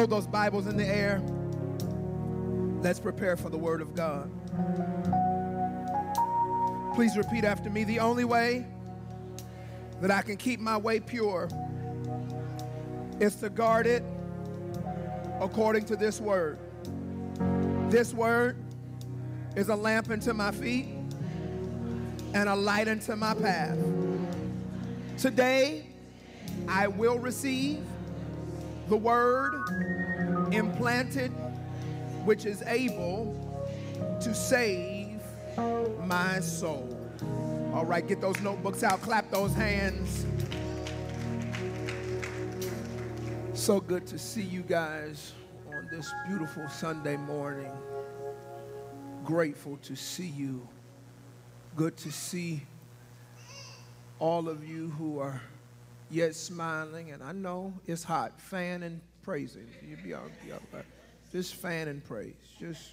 Hold those Bibles in the air. Let's prepare for the Word of God. Please repeat after me. The only way that I can keep my way pure is to guard it according to this Word. This Word is a lamp unto my feet and a light unto my path. Today, I will receive the word implanted, which is able to save my soul. All right, get those notebooks out, clap those hands. So good to see you guys on this beautiful Sunday morning. Grateful to see you. Good to see all of you who are yet smiling. And I know it's hot. Fan and praising. You be all, be all right. Just fan and praise. Just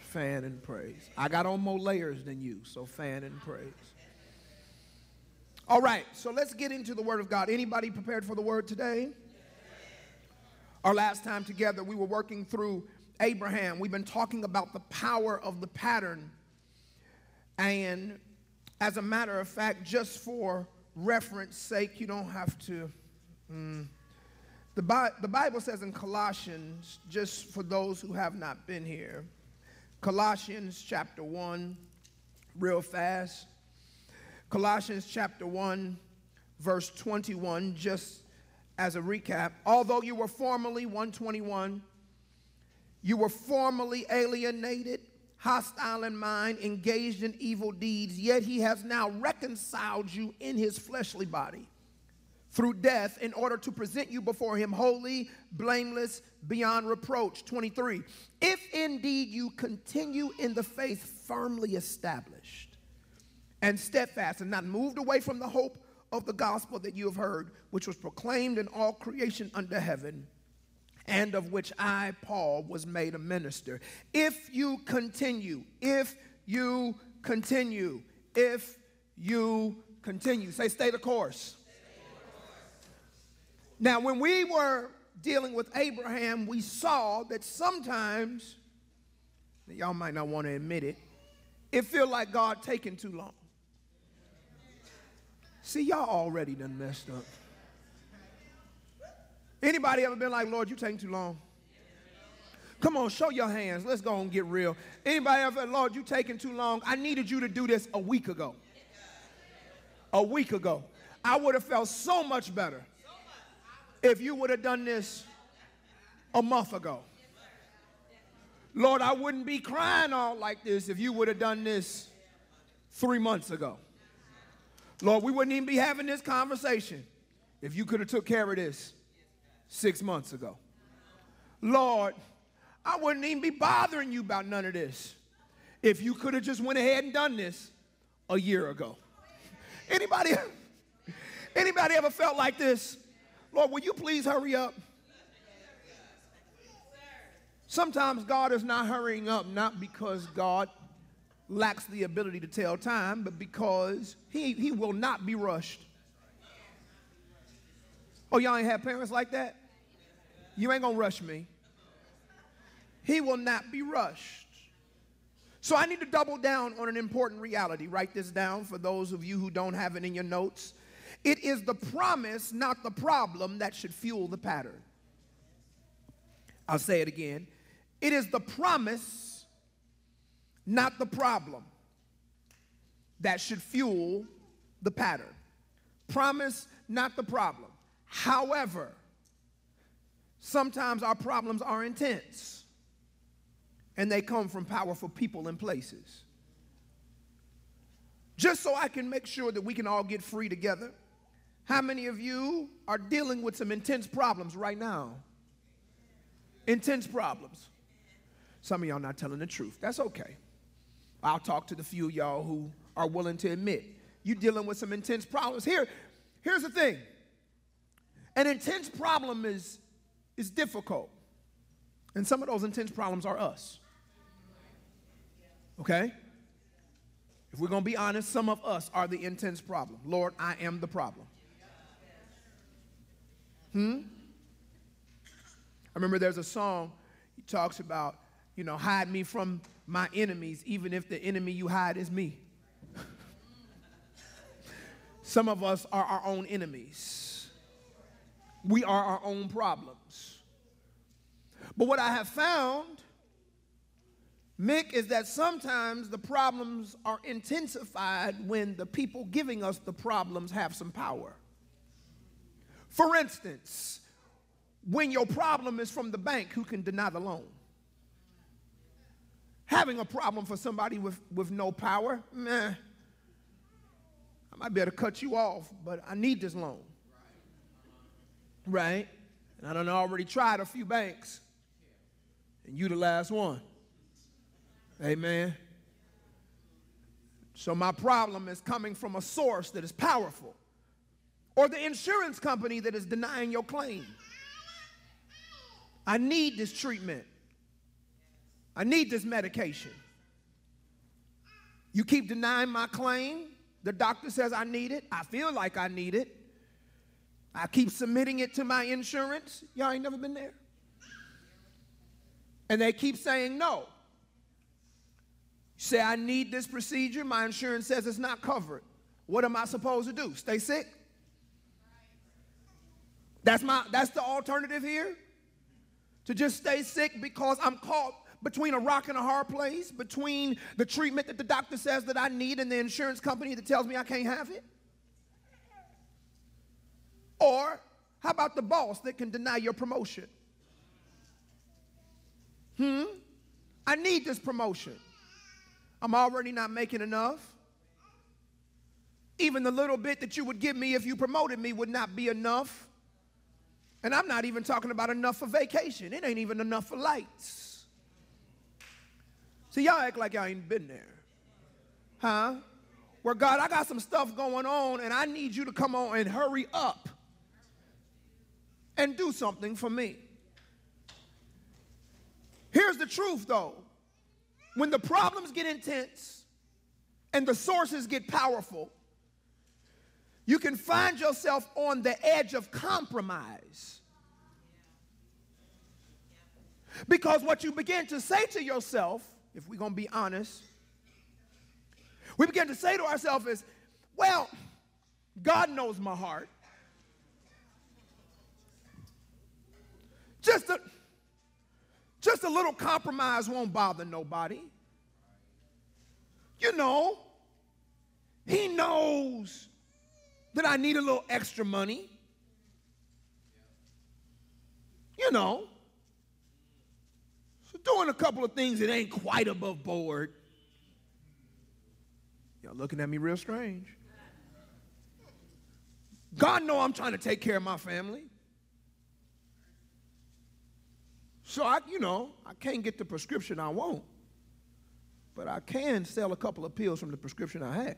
fan and praise. I got on more layers than you, so fan and praise. All right, so let's get into the Word of God. Anybody prepared for the Word today? Our last time together, we were working through Abraham. We've been talking about the power of the pattern. And as a matter of fact, just for reference sake, you don't have to. Mm, the, Bi- the Bible says in Colossians, just for those who have not been here, Colossians chapter 1, real fast. Colossians chapter 1, verse 21, just as a recap. Although you were formerly, 121, you were formerly alienated, hostile in mind, engaged in evil deeds, yet he has now reconciled you in his fleshly body through death in order to present you before him holy, blameless, beyond reproach. 23. If indeed you continue in the faith firmly established and steadfast and not moved away from the hope of the gospel that you have heard, which was proclaimed in all creation under heaven, and of which I, Paul, was made a minister. If you continue, if you continue, if you continue, say, stay the course. Now, when we were dealing with Abraham, we saw that sometimes, y'all might not want to admit it, it feel like God taking too long. See, y'all already done messed up. Anybody ever been like, Lord, you taking too long? Come on, show your hands. Let's go and get real. Anybody ever, Lord, you taking too long? I needed you to do this a week ago. A week ago. I would have felt so much better if you would have done this a month ago. Lord, I wouldn't be crying all like this if you would have done this three months ago. Lord, we wouldn't even be having this conversation if you could have took care of this six months ago. Lord, I wouldn't even be bothering you about none of this if you could have just went ahead and done this a year ago. Anybody, anybody ever felt like this? Lord, will you please hurry up? Sometimes God is not hurrying up, not because God lacks the ability to tell time, but because he, he will not be rushed. Oh, y'all ain't have parents like that? You ain't gonna rush me. He will not be rushed. So I need to double down on an important reality. Write this down for those of you who don't have it in your notes. It is the promise, not the problem, that should fuel the pattern. I'll say it again. It is the promise, not the problem, that should fuel the pattern. Promise, not the problem. However, sometimes our problems are intense and they come from powerful people and places. Just so I can make sure that we can all get free together, how many of you are dealing with some intense problems right now? Intense problems. Some of y'all not telling the truth. That's okay. I'll talk to the few y'all who are willing to admit you're dealing with some intense problems. Here, here's the thing. An intense problem is, is difficult. And some of those intense problems are us. Okay? If we're going to be honest, some of us are the intense problem. Lord, I am the problem. Hmm? I remember there's a song he talks about, you know, hide me from my enemies, even if the enemy you hide is me. Some of us are our own enemies. We are our own problems. But what I have found, Mick, is that sometimes the problems are intensified when the people giving us the problems have some power. For instance, when your problem is from the bank who can deny the loan. Having a problem for somebody with, with no power, meh. I might be able to cut you off, but I need this loan. Right? And I done already tried a few banks, and you the last one. Amen. So my problem is coming from a source that is powerful, or the insurance company that is denying your claim. I need this treatment. I need this medication. You keep denying my claim. The doctor says I need it. I feel like I need it. I keep submitting it to my insurance. Y'all ain't never been there. And they keep saying no. You say, I need this procedure. My insurance says it's not covered. What am I supposed to do? Stay sick? That's my that's the alternative here to just stay sick because I'm caught between a rock and a hard place, between the treatment that the doctor says that I need and the insurance company that tells me I can't have it? Or how about the boss that can deny your promotion? Hmm? I need this promotion. I'm already not making enough. Even the little bit that you would give me if you promoted me would not be enough. And I'm not even talking about enough for vacation. It ain't even enough for lights. See, y'all act like y'all ain't been there. Huh? Where God, I got some stuff going on and I need you to come on and hurry up and do something for me. Here's the truth though. When the problems get intense and the sources get powerful, you can find yourself on the edge of compromise. Because what you begin to say to yourself, if we're going to be honest, we begin to say to ourselves is, well, God knows my heart. Just a, just a little compromise won't bother nobody. You know, He knows that I need a little extra money. You know, so doing a couple of things that ain't quite above board. Y'all looking at me real strange. God know I'm trying to take care of my family. So I, you know, I can't get the prescription I want, but I can sell a couple of pills from the prescription I had.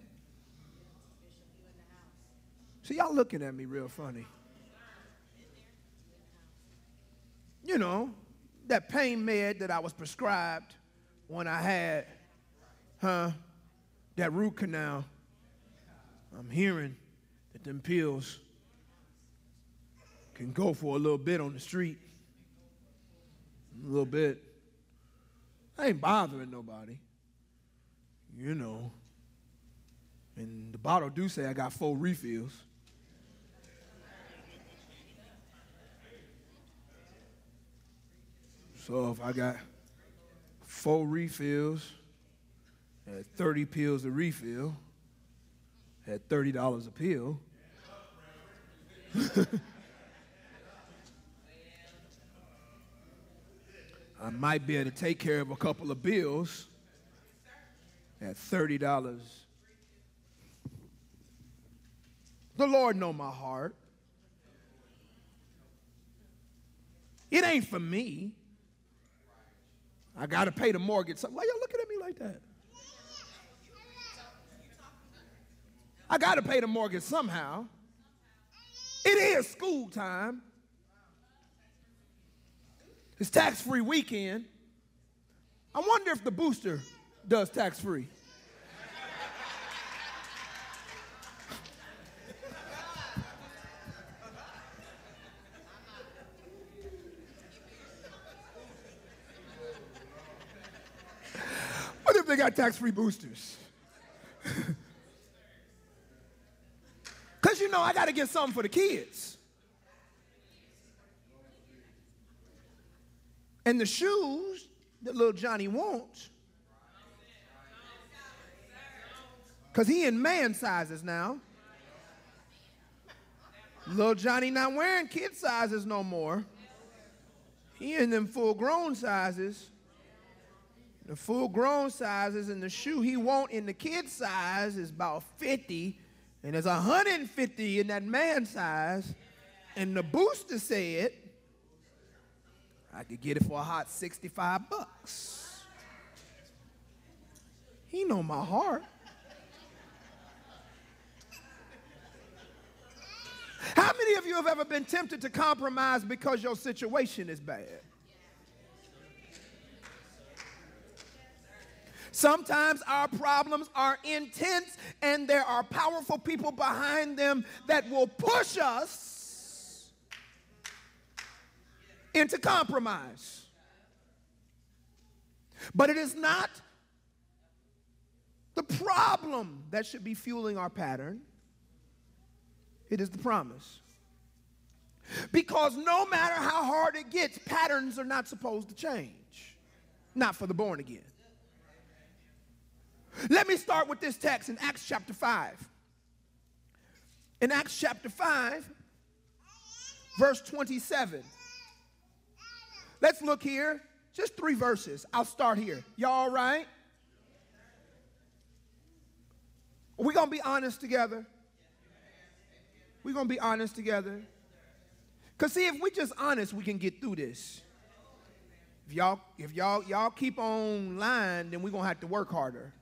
See, y'all looking at me real funny. You know, that pain med that I was prescribed when I had, huh, that root canal. I'm hearing that them pills can go for a little bit on the street. A little bit. I ain't bothering nobody. You know. And the bottle do say I got four refills. So if I got four refills at 30 pills a refill, at $30 a pill, I might be able to take care of a couple of bills at $30. The Lord know my heart. It ain't for me. I got to pay the mortgage. So, Why y'all looking at me like that? I got to pay the mortgage somehow. It is school time. It's tax free weekend. I wonder if the booster does tax free. they got tax free boosters. Because you know, I got to get something for the kids. And the shoes that little Johnny wants, because he in man sizes now. Little Johnny not wearing kid sizes no more. He in them full grown sizes. The full grown sizes and the shoe he want in the kid size is about 50 and there's 150 in that man size. And the booster said I could get it for a hot 65 bucks. He know my heart. How many of you have ever been tempted to compromise because your situation is bad? Sometimes our problems are intense and there are powerful people behind them that will push us into compromise. But it is not the problem that should be fueling our pattern, it is the promise. Because no matter how hard it gets, patterns are not supposed to change, not for the born again. Let me start with this text in Acts chapter 5. In Acts chapter 5, verse 27. Let's look here. Just three verses. I'll start here. Y'all all right? Are we going to be honest together? We're going to be honest together. Because see, if we just honest, we can get through this. If y'all, if y'all, y'all keep on lying, then we're going to have to work harder.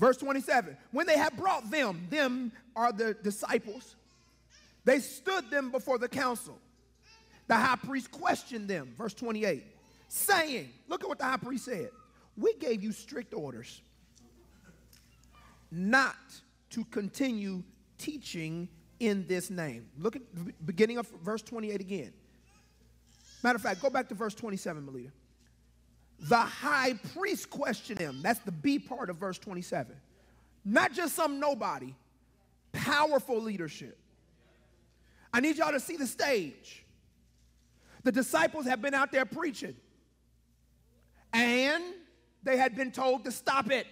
Verse 27 When they had brought them, them are the disciples, they stood them before the council. The high priest questioned them, verse 28, saying, Look at what the high priest said. We gave you strict orders not to continue teaching in this name. Look at the beginning of verse 28 again. Matter of fact, go back to verse 27, Melita. The high priest questioned him. That's the B part of verse 27. Not just some nobody, powerful leadership. I need y'all to see the stage. The disciples have been out there preaching, and they had been told to stop it.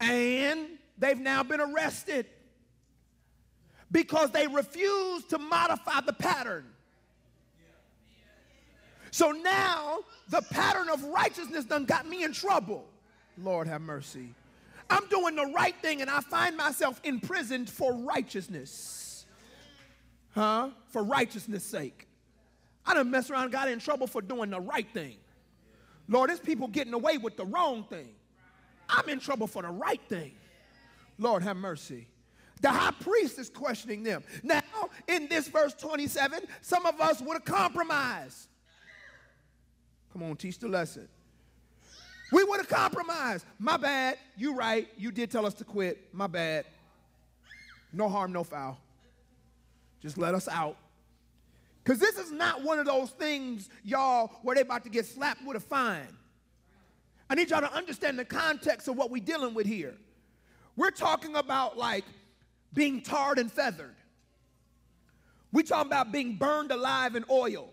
And they've now been arrested because they refused to modify the pattern. So now the pattern of righteousness done got me in trouble. Lord have mercy. I'm doing the right thing and I find myself imprisoned for righteousness. Huh? For righteousness' sake. I done mess around got in trouble for doing the right thing. Lord, there's people getting away with the wrong thing. I'm in trouble for the right thing. Lord have mercy. The high priest is questioning them. Now, in this verse 27, some of us would have compromised. Come on, teach the lesson. We would have compromised. My bad. You right. You did tell us to quit. My bad. No harm, no foul. Just let us out. Because this is not one of those things, y'all, where they about to get slapped with a fine. I need y'all to understand the context of what we're dealing with here. We're talking about like being tarred and feathered. We're talking about being burned alive in oil.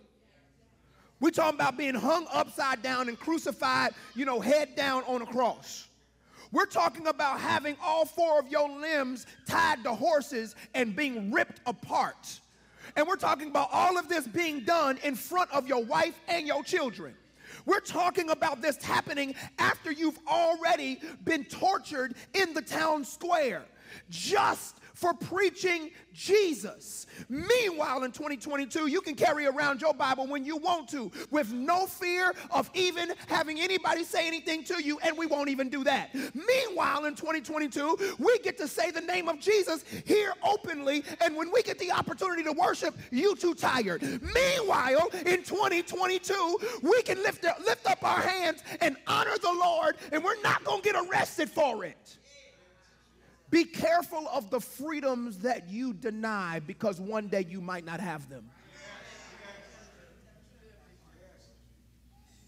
We're talking about being hung upside down and crucified, you know, head down on a cross. We're talking about having all four of your limbs tied to horses and being ripped apart. And we're talking about all of this being done in front of your wife and your children. We're talking about this happening after you've already been tortured in the town square. Just for preaching Jesus. Meanwhile, in 2022, you can carry around your Bible when you want to with no fear of even having anybody say anything to you, and we won't even do that. Meanwhile, in 2022, we get to say the name of Jesus here openly, and when we get the opportunity to worship, you too tired. Meanwhile, in 2022, we can lift, lift up our hands and honor the Lord, and we're not going to get arrested for it. Be careful of the freedoms that you deny because one day you might not have them.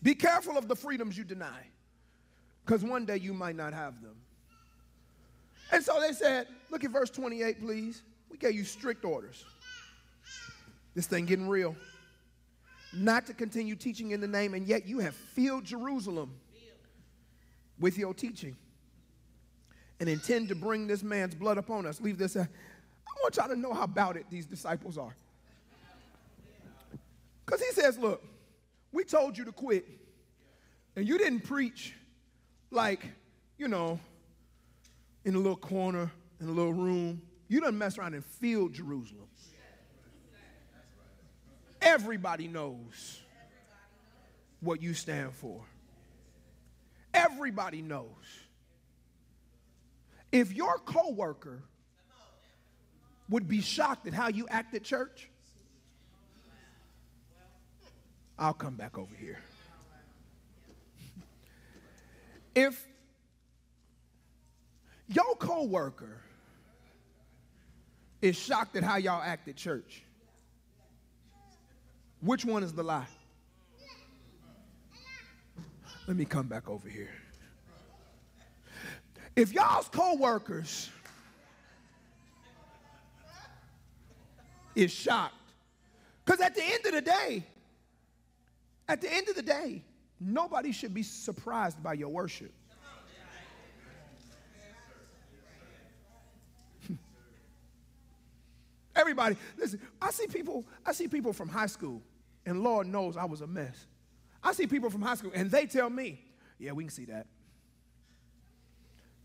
Be careful of the freedoms you deny, because one day you might not have them. And so they said, look at verse 28, please. We gave you strict orders. This thing getting real. Not to continue teaching in the name, and yet you have filled Jerusalem with your teaching and intend to bring this man's blood upon us. Leave this. I want y'all to know how about it these disciples are. Because he says, Look, we told you to quit, and you didn't preach like, you know, in a little corner, in a little room. You done mess around and filled Jerusalem. Everybody knows what you stand for. Everybody knows. If your coworker would be shocked at how you act at church, I'll come back over here. If your coworker is shocked at how y'all act at church, which one is the lie? Let me come back over here. If y'all's co-workers is shocked, because at the end of the day, at the end of the day, nobody should be surprised by your worship. Everybody, listen, I see people, I see people from high school, and Lord knows I was a mess. I see people from high school, and they tell me, yeah, we can see that.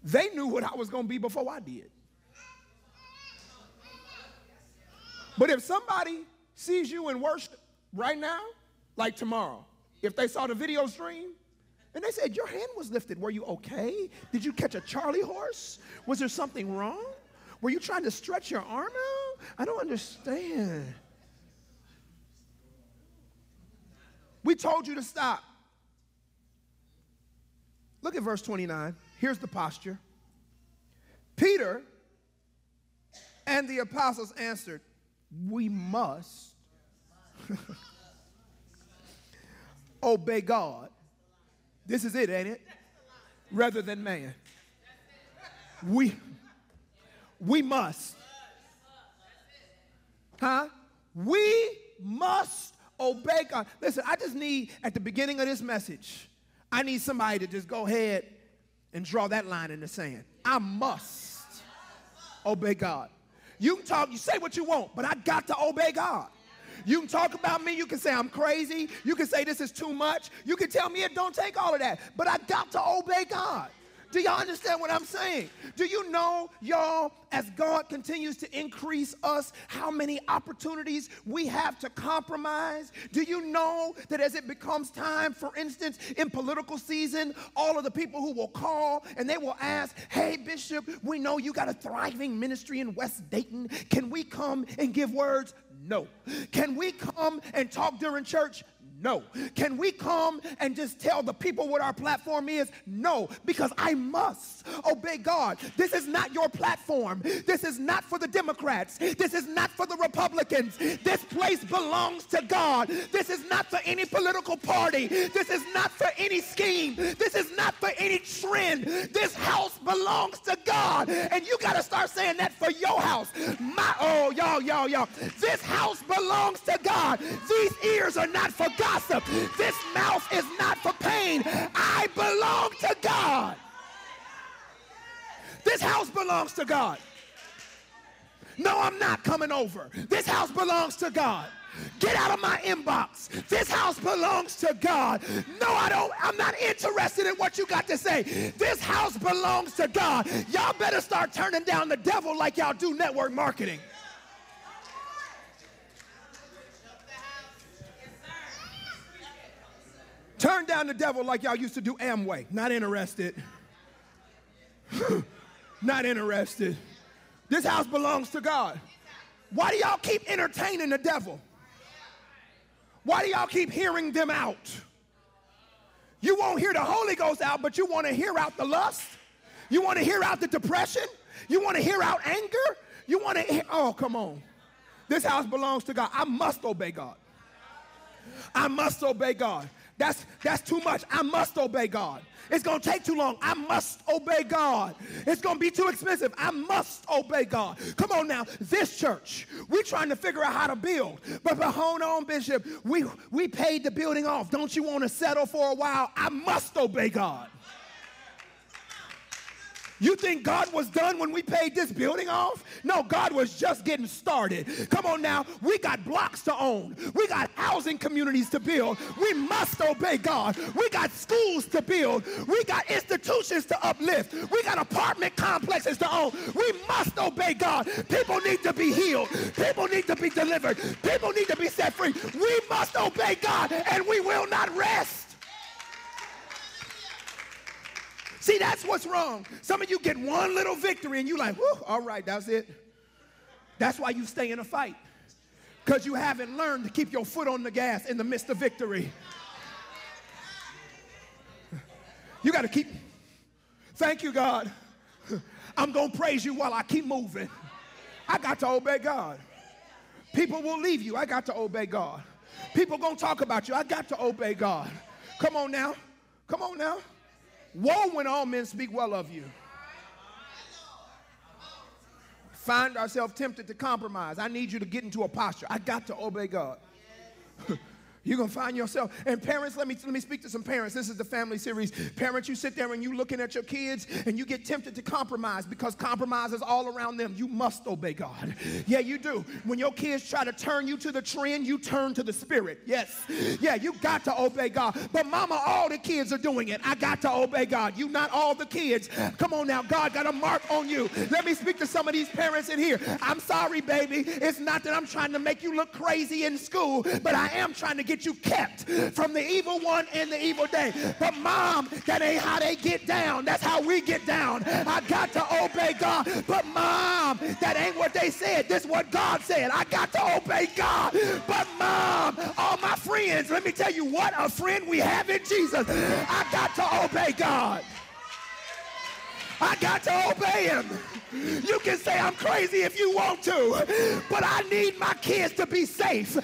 They knew what I was going to be before I did. But if somebody sees you in worship right now, like tomorrow, if they saw the video stream, and they said, Your hand was lifted. Were you okay? Did you catch a Charlie horse? Was there something wrong? Were you trying to stretch your arm out? I don't understand. We told you to stop. Look at verse 29. Here's the posture. Peter and the apostles answered, We must obey God. This is it, ain't it? Rather than man. We we must. Huh? We must obey God. Listen, I just need at the beginning of this message, I need somebody to just go ahead and draw that line in the sand. I must obey God. You can talk, you say what you want, but I got to obey God. You can talk about me. You can say I'm crazy. You can say this is too much. You can tell me it don't take all of that. But I got to obey God. Do y'all understand what I'm saying? Do you know, y'all, as God continues to increase us, how many opportunities we have to compromise? Do you know that as it becomes time, for instance, in political season, all of the people who will call and they will ask, Hey, Bishop, we know you got a thriving ministry in West Dayton. Can we come and give words? No. Can we come and talk during church? No. Can we come and just tell the people what our platform is? No, because I must obey God. This is not your platform. This is not for the Democrats. This is not for the Republicans. This place belongs to God. This is not for any political party. This is not for any scheme. This is not for any trend. This house belongs to God. And you got to start saying that for your house. My, oh, y'all, y'all, y'all. This house belongs to God. These ears are not for God gossip. This mouth is not for pain. I belong to God. This house belongs to God. No, I'm not coming over. This house belongs to God. Get out of my inbox. This house belongs to God. No, I don't. I'm not interested in what you got to say. This house belongs to God. Y'all better start turning down the devil like y'all do network marketing. Turn down the devil like y'all used to do Amway. Not interested. Not interested. This house belongs to God. Why do y'all keep entertaining the devil? Why do y'all keep hearing them out? You won't hear the Holy Ghost out, but you want to hear out the lust. You want to hear out the depression. You want to hear out anger. You want to hear, oh, come on. This house belongs to God. I must obey God. I must obey God. That's, that's too much. I must obey God. It's going to take too long. I must obey God. It's going to be too expensive. I must obey God. Come on now. This church, we're trying to figure out how to build. But, but hold on, Bishop. We, we paid the building off. Don't you want to settle for a while? I must obey God. You think God was done when we paid this building off? No, God was just getting started. Come on now. We got blocks to own. We got housing communities to build. We must obey God. We got schools to build. We got institutions to uplift. We got apartment complexes to own. We must obey God. People need to be healed. People need to be delivered. People need to be set free. We must obey God and we will not rest. See, that's what's wrong. Some of you get one little victory and you like, all right, that's it. That's why you stay in a fight. Because you haven't learned to keep your foot on the gas in the midst of victory. You got to keep, thank you, God. I'm going to praise you while I keep moving. I got to obey God. People will leave you. I got to obey God. People going to talk about you. I got to obey God. Come on now. Come on now. Woe when all men speak well of you. Find ourselves tempted to compromise. I need you to get into a posture. I got to obey God. You're gonna find yourself. And parents, let me let me speak to some parents. This is the family series. Parents, you sit there and you looking at your kids and you get tempted to compromise because compromise is all around them. You must obey God. Yeah, you do. When your kids try to turn you to the trend, you turn to the spirit. Yes. Yeah, you got to obey God. But mama, all the kids are doing it. I got to obey God. You not all the kids. Come on now, God got a mark on you. Let me speak to some of these parents in here. I'm sorry, baby. It's not that I'm trying to make you look crazy in school, but I am trying to get get you kept from the evil one and the evil day. But mom, that ain't how they get down. That's how we get down. I got to obey God. But mom, that ain't what they said. This is what God said. I got to obey God. But mom, all my friends, let me tell you what a friend we have in Jesus. I got to obey God. I got to obey him. You can say I'm crazy if you want to, but I need my kids to be safe.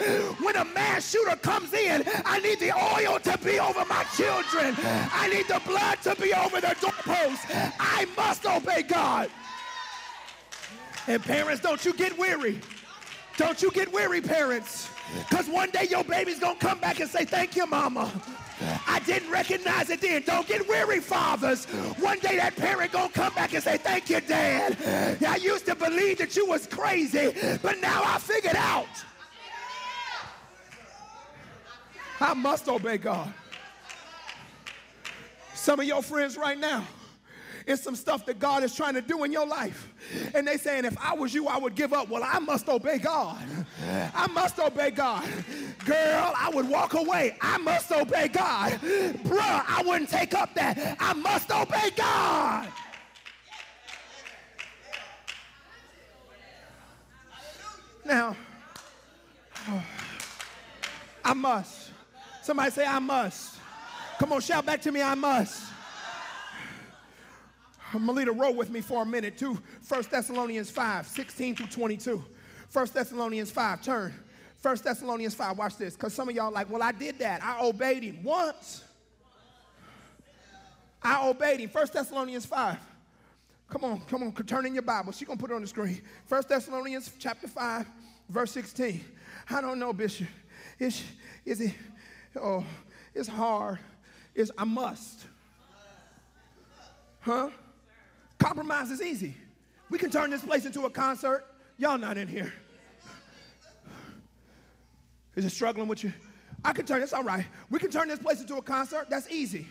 When a mass shooter comes in, I need the oil to be over my children. I need the blood to be over the doorposts. I must obey God. And parents, don't you get weary. Don't you get weary, parents. Because one day your baby's going to come back and say, thank you, mama. I didn't recognize it then. Don't get weary, fathers. One day that parent gonna come back and say, thank you, dad. I used to believe that you was crazy, but now I figured out. I must obey God. Some of your friends right now, it's some stuff that God is trying to do in your life. And they saying, if I was you, I would give up. Well, I must obey God. I must obey God. Girl, I would walk away. I must obey God. Bruh, I wouldn't take up that. I must obey God. Now, I must. Somebody say, I must. Come on, shout back to me, I must. I'm gonna lead a row with me for a minute to 1 Thessalonians 5, 16 through 22. 1 Thessalonians 5, turn. 1 Thessalonians 5, watch this. Because some of y'all like, well, I did that. I obeyed him once. I obeyed him. 1 Thessalonians 5. Come on, come on, turn in your Bible. She's gonna put it on the screen. 1 Thessalonians chapter 5, verse 16. I don't know, Bishop. Is, is it, oh, it's hard. It's I must. Huh? Compromise is easy. We can turn this place into a concert. Y'all not in here. Is it struggling with you? I can turn, it's all right. We can turn this place into a concert. That's easy.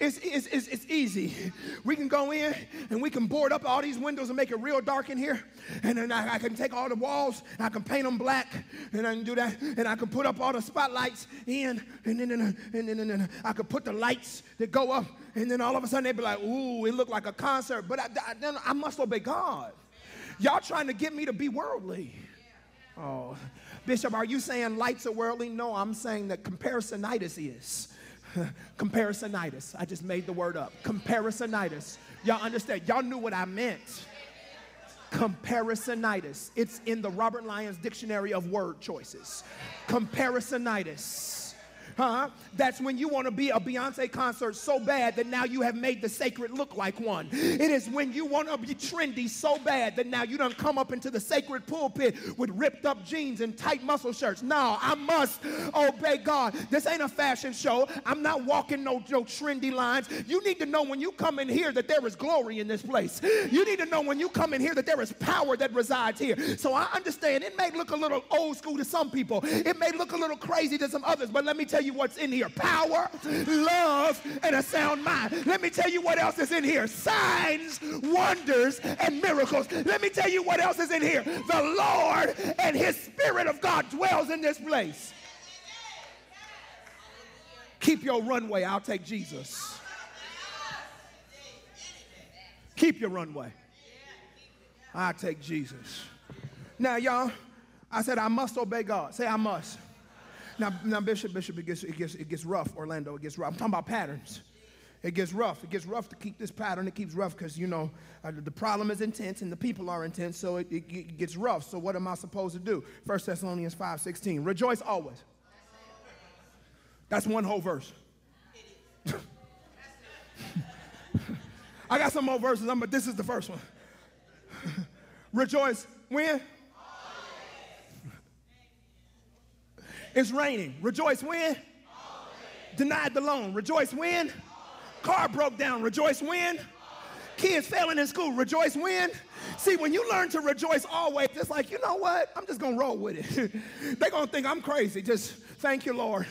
It's, it's, it's, it's, easy. We can go in and we can board up all these windows and make it real dark in here. And then I, I, can take all the walls I can paint them black and I can do that. And I can put up all the spotlights in and then, and then, and then, and then I could put the lights that go up. And then all of a sudden they'd be like, ooh, it looked like a concert. But I, I, I must obey God. Y'all trying to get me to be worldly. Oh, Bishop, are you saying lights are worldly? No, I'm saying that comparisonitis is. Comparisonitis. I just made the word up. Comparisonitis. Y'all understand? Y'all knew what I meant. Comparisonitis. It's in the Robert Lyons Dictionary of Word Choices. Comparisonitis. Huh? That's when you want to be a Beyonce concert so bad that now you have made the sacred look like one. It is when you want to be trendy so bad that now you don't come up into the sacred pulpit with ripped up jeans and tight muscle shirts. No, I must obey God. This ain't a fashion show. I'm not walking no, no trendy lines. You need to know when you come in here that there is glory in this place. You need to know when you come in here that there is power that resides here. So I understand it may look a little old school to some people. It may look a little crazy to some others, but let me tell you you what's in here power, love, and a sound mind. Let me tell you what else is in here signs, wonders, and miracles. Let me tell you what else is in here. The Lord and His Spirit of God dwells in this place. Keep your runway. I'll take Jesus. Keep your runway. I take Jesus. Now, y'all, I said I must obey God. Say I must. Now, now Bishop, Bishop, it gets, it, gets, it gets rough, Orlando, it gets rough. I'm talking about patterns. It gets rough. It gets rough to keep this pattern. It keeps rough because, you know, uh, the problem is intense and the people are intense, so it, it, it, gets rough. So what am I supposed to do? 1 Thessalonians 5, 16. Rejoice always. That's one whole verse. I got some more verses, but this is the first one. Rejoice when? It's raining. Rejoice when? Denied the loan. Rejoice when? Car broke down. Rejoice when? Kids failing in school. Rejoice when? See, when you learn to rejoice always, it's like, you know what? I'm just going to roll with it. They're going to think I'm crazy. Just thank you, Lord.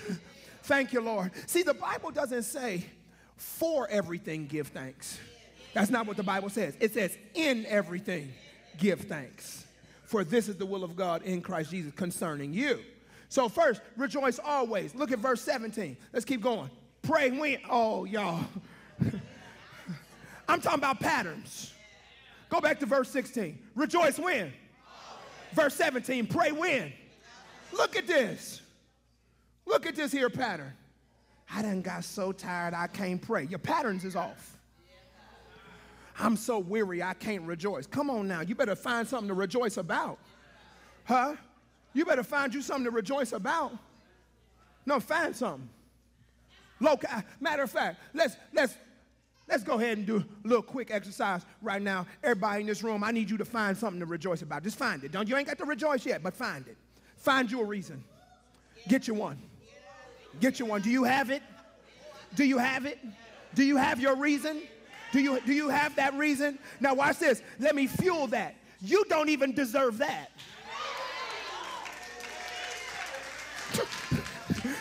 Thank you, Lord. See, the Bible doesn't say for everything give thanks. That's not what the Bible says. It says in everything give thanks. For this is the will of God in Christ Jesus concerning you. So, first, rejoice always. Look at verse 17. Let's keep going. Pray when. Oh, y'all. I'm talking about patterns. Go back to verse 16. Rejoice when? Verse 17. Pray when? Look at this. Look at this here pattern. I done got so tired I can't pray. Your patterns is off. I'm so weary I can't rejoice. Come on now. You better find something to rejoice about. Huh? You better find you something to rejoice about. No, find something. Local. Matter of fact, let's let's let's go ahead and do a little quick exercise right now. Everybody in this room, I need you to find something to rejoice about. Just find it. Don't you ain't got to rejoice yet, but find it. Find you a reason. Get you one. Get you one. Do you have it? Do you have it? Do you have your reason? Do you do you have that reason? Now watch this. Let me fuel that. You don't even deserve that.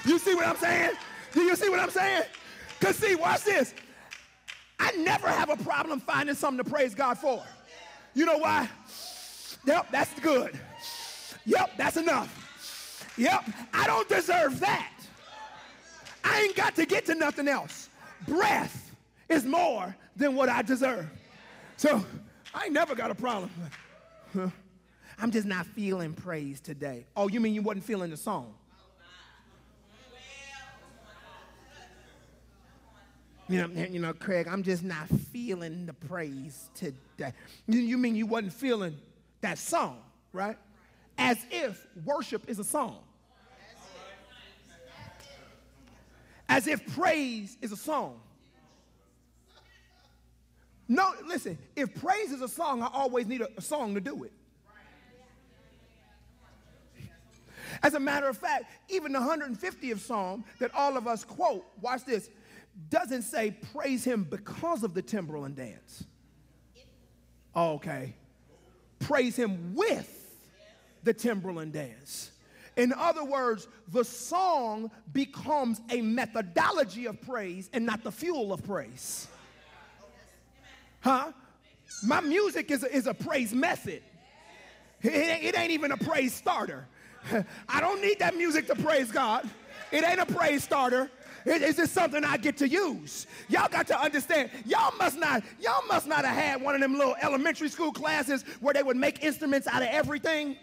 You see what I'm saying? Do you see what I'm saying? Because, see, watch this. I never have a problem finding something to praise God for. You know why? Yep, that's good. Yep, that's enough. Yep, I don't deserve that. I ain't got to get to nothing else. Breath is more than what I deserve. So I ain't never got a problem. I'm just not feeling praise today. Oh, you mean you wasn't feeling the song? You know, you know, Craig, I'm just not feeling the praise today. You, mean you wasn't feeling that song, right? As if worship is a song. As if praise is a song. No, listen, if praise is a song, I always need a, a song to do it. As a matter of fact, even the 150th Psalm that all of us quote, watch this, doesn't say praise him because of the timbrel and dance. Oh, okay. Praise him with the timbrel and dance. In other words, the song becomes a methodology of praise and not the fuel of praise. Huh? My music is a, is a praise method. It, it ain't even a praise starter. I don't need that music to praise God. It ain't a praise starter. It's just something I get to use. Y'all got to understand. Y'all must not, y'all must not have had one of them little elementary school classes where they would make instruments out of everything.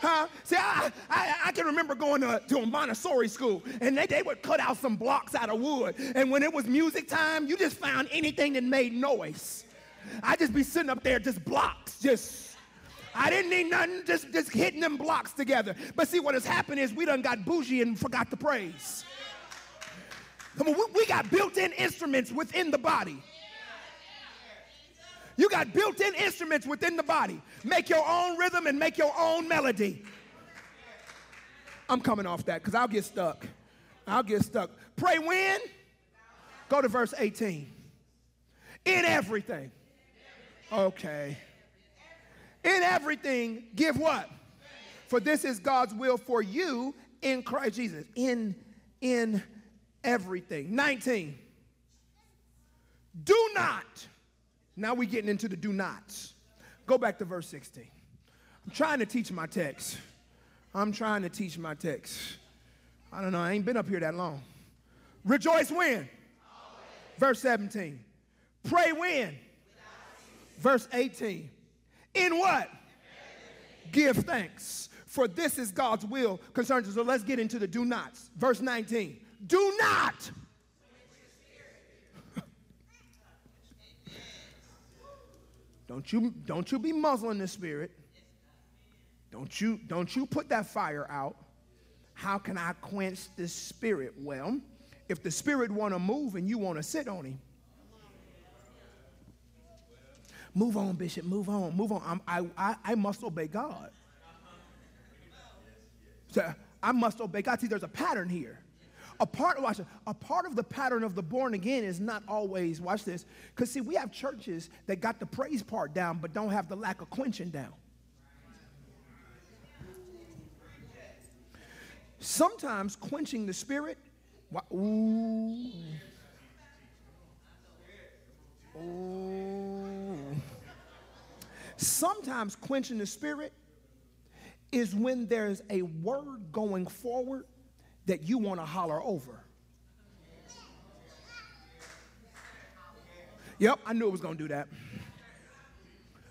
Huh? See, I, I, I, can remember going to, to a Montessori school, and they, they would cut out some blocks out of wood. And when it was music time, you just found anything that made noise. I just be sitting up there, just blocks, just. I didn't need nothing, just, just hitting them blocks together. But see, what has happened is we done got bougie and forgot to praise. Come on, we, we got built in instruments within the body. You got built in instruments within the body. Make your own rhythm and make your own melody. I'm coming off that because I'll get stuck. I'll get stuck. Pray when? Go to verse 18. In everything. Okay. In everything, give what? For this is God's will for you in Christ Jesus. In in everything. 19. Do not. Now we're getting into the do nots. Go back to verse 16. I'm trying to teach my text. I'm trying to teach my text. I don't know, I ain't been up here that long. Rejoice when? Always. Verse 17. Pray when? Verse 18. In what? Give thanks. For this is God's will concerning. So let's get into the do nots. Verse 19. Do not. don't you don't you be muzzling the spirit. Don't you don't you put that fire out. How can I quench the spirit? Well, if the spirit want to move and you want to sit on him, move on, Bishop. Move on. Move on. I, I, I must obey God. So I must obey God. See, there's a pattern here. A part, watch, a part of the pattern of the born again is not always, watch this, because see, we have churches that got the praise part down but don't have the lack of quenching down. Sometimes quenching the spirit, ooh, ooh. Sometimes quenching the spirit is when there's a word going forward that you want to holler over. Yep, I knew it was going to do that.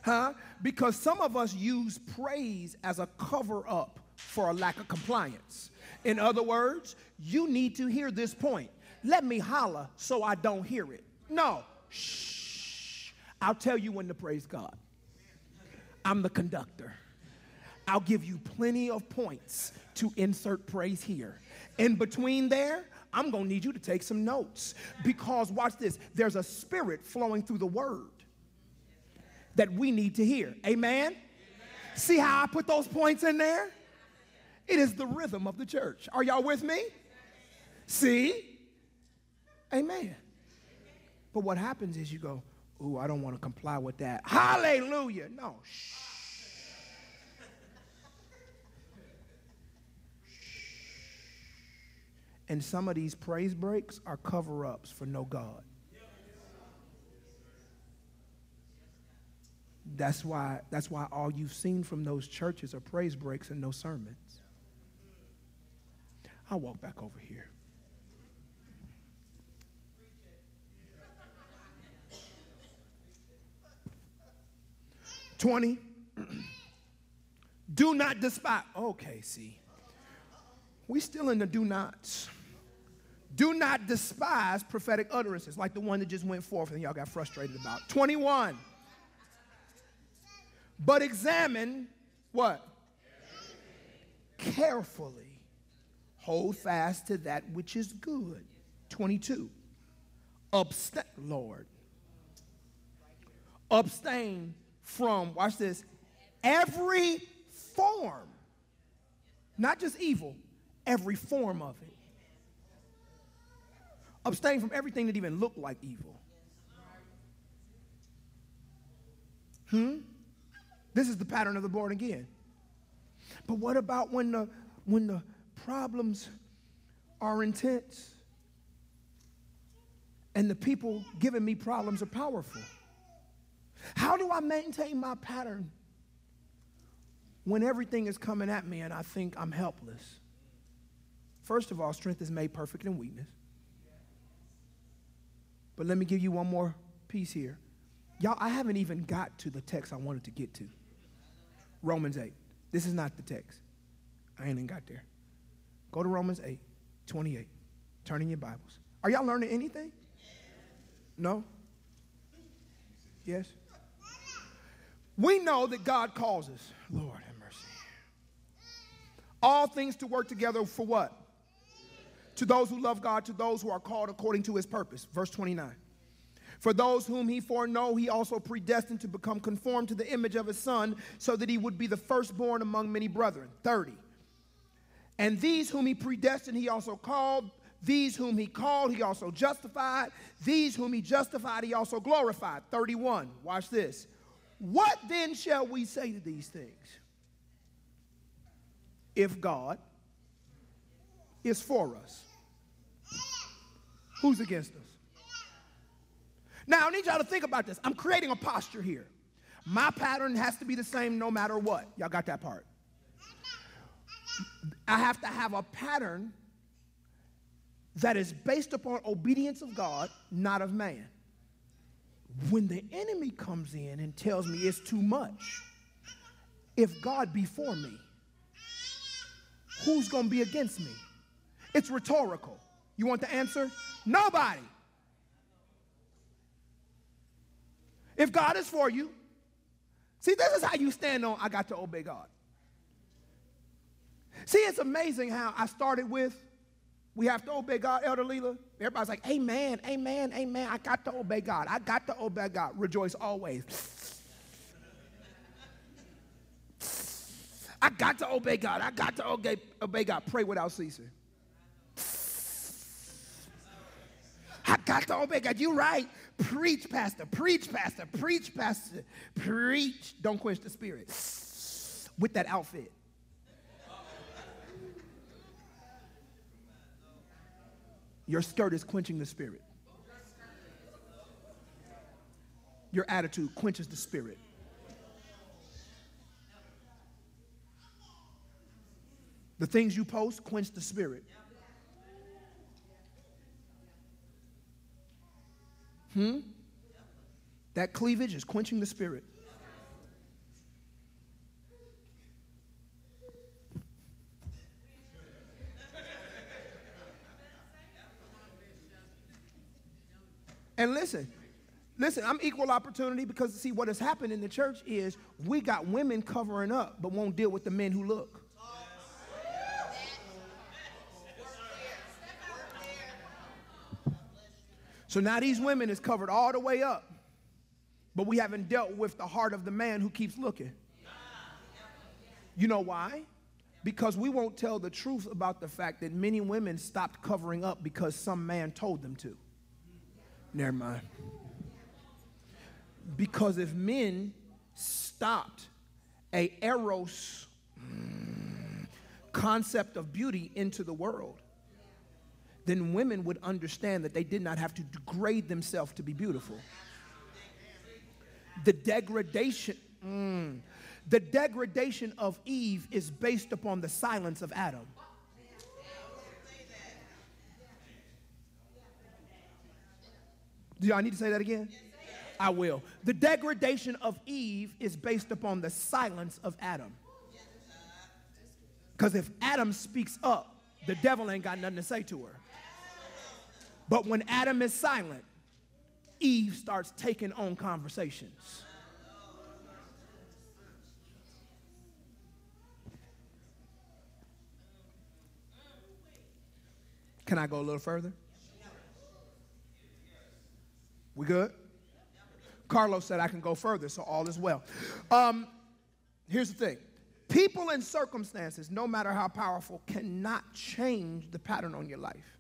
Huh? Because some of us use praise as a cover up for a lack of compliance. In other words, you need to hear this point. Let me holler so I don't hear it. No, shh. I'll tell you when to praise God. I'm the conductor. I'll give you plenty of points to insert praise here. In between there, I'm going to need you to take some notes because watch this there's a spirit flowing through the word that we need to hear. Amen? See how I put those points in there? It is the rhythm of the church. Are y'all with me? See? Amen. But what happens is you go, Ooh, I don't want to comply with that. Hallelujah. No, shh. And some of these praise breaks are cover ups for no God. That's why, that's why all you've seen from those churches are praise breaks and no sermons. I'll walk back over here. Twenty. do not despise. Okay, see. We still in the do nots. Do not despise prophetic utterances like the one that just went forth and y'all got frustrated about. 21. But examine what? Carefully. Hold fast to that which is good. 22. Abstain, Lord. Abstain from, watch this, every form, not just evil, every form of it. Abstain from everything that even looked like evil. Hmm? This is the pattern of the born again. But what about when the when the problems are intense and the people giving me problems are powerful? How do I maintain my pattern when everything is coming at me and I think I'm helpless? First of all, strength is made perfect in weakness. But let me give you one more piece here. Y'all, I haven't even got to the text I wanted to get to. Romans 8. This is not the text. I ain't even got there. Go to Romans 8, 28. Turn in your Bibles. Are y'all learning anything? No? Yes? We know that God calls us. Lord have mercy. All things to work together for what? To those who love God, to those who are called according to his purpose. Verse 29. For those whom he foreknow, he also predestined to become conformed to the image of his son, so that he would be the firstborn among many brethren. 30. And these whom he predestined, he also called. These whom he called, he also justified. These whom he justified, he also glorified. 31. Watch this. What then shall we say to these things? If God is for us, who's against us? Now, I need y'all to think about this. I'm creating a posture here. My pattern has to be the same no matter what. Y'all got that part? I have to have a pattern that is based upon obedience of God, not of man. When the enemy comes in and tells me it's too much, if God be for me, who's going to be against me? It's rhetorical. You want the answer? Nobody. If God is for you, see, this is how you stand on, I got to obey God. See, it's amazing how I started with, we have to obey God, Elder Leela. Everybody's like, amen, amen, amen. I got to obey God. I got to obey God. Rejoice always. I got to obey God. I got to obey, obey God. Pray without ceasing. I got to obey God. You right. Preach, Pastor. Preach, Pastor. Preach, Pastor. Preach. Don't quench the spirit with that outfit. Your skirt is quenching the spirit. Your attitude quenches the spirit. The things you post quench the spirit. Hmm? That cleavage is quenching the spirit. And listen, listen, I'm equal opportunity because see what has happened in the church is we got women covering up but won't deal with the men who look. So now these women is covered all the way up, but we haven't dealt with the heart of the man who keeps looking. You know why? Because we won't tell the truth about the fact that many women stopped covering up because some man told them to. Never mind. Because if men stopped a eros mm, concept of beauty into the world, then women would understand that they did not have to degrade themselves to be beautiful. The degradation, mm, the degradation of Eve is based upon the silence of Adam. Do I need to say that again? I will. The degradation of Eve is based upon the silence of Adam. Because if Adam speaks up, the devil ain't got nothing to say to her. But when Adam is silent, Eve starts taking on conversations. Can I go a little further? We good? Carlos said I can go further, so all is well. Um, here's the thing people and circumstances, no matter how powerful, cannot change the pattern on your life.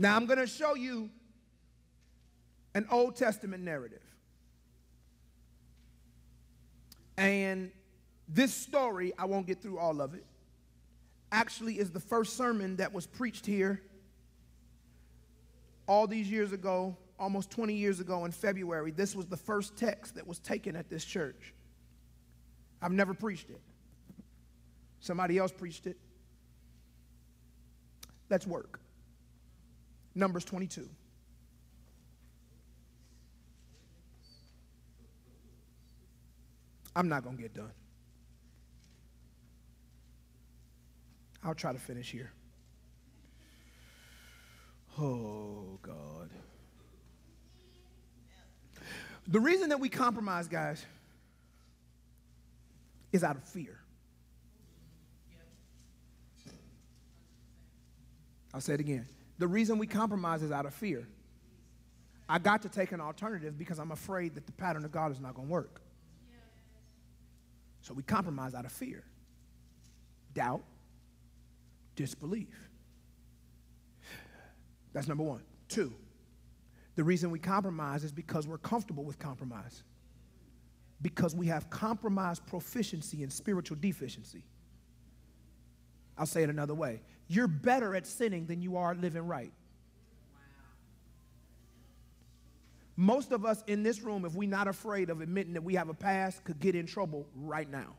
Now, I'm going to show you an Old Testament narrative. And this story, I won't get through all of it, actually is the first sermon that was preached here all these years ago, almost 20 years ago in February. This was the first text that was taken at this church. I've never preached it, somebody else preached it. Let's work. Numbers 22. I'm not going to get done. I'll try to finish here. Oh, God. The reason that we compromise, guys, is out of fear. I'll say it again. The reason we compromise is out of fear. I got to take an alternative because I'm afraid that the pattern of God is not going to work. So we compromise out of fear, doubt, disbelief. That's number one. Two, the reason we compromise is because we're comfortable with compromise. Because we have compromised proficiency in spiritual deficiency. I'll say it another way. You're better at sinning than you are living right. Most of us in this room, if we're not afraid of admitting that we have a past, could get in trouble right now.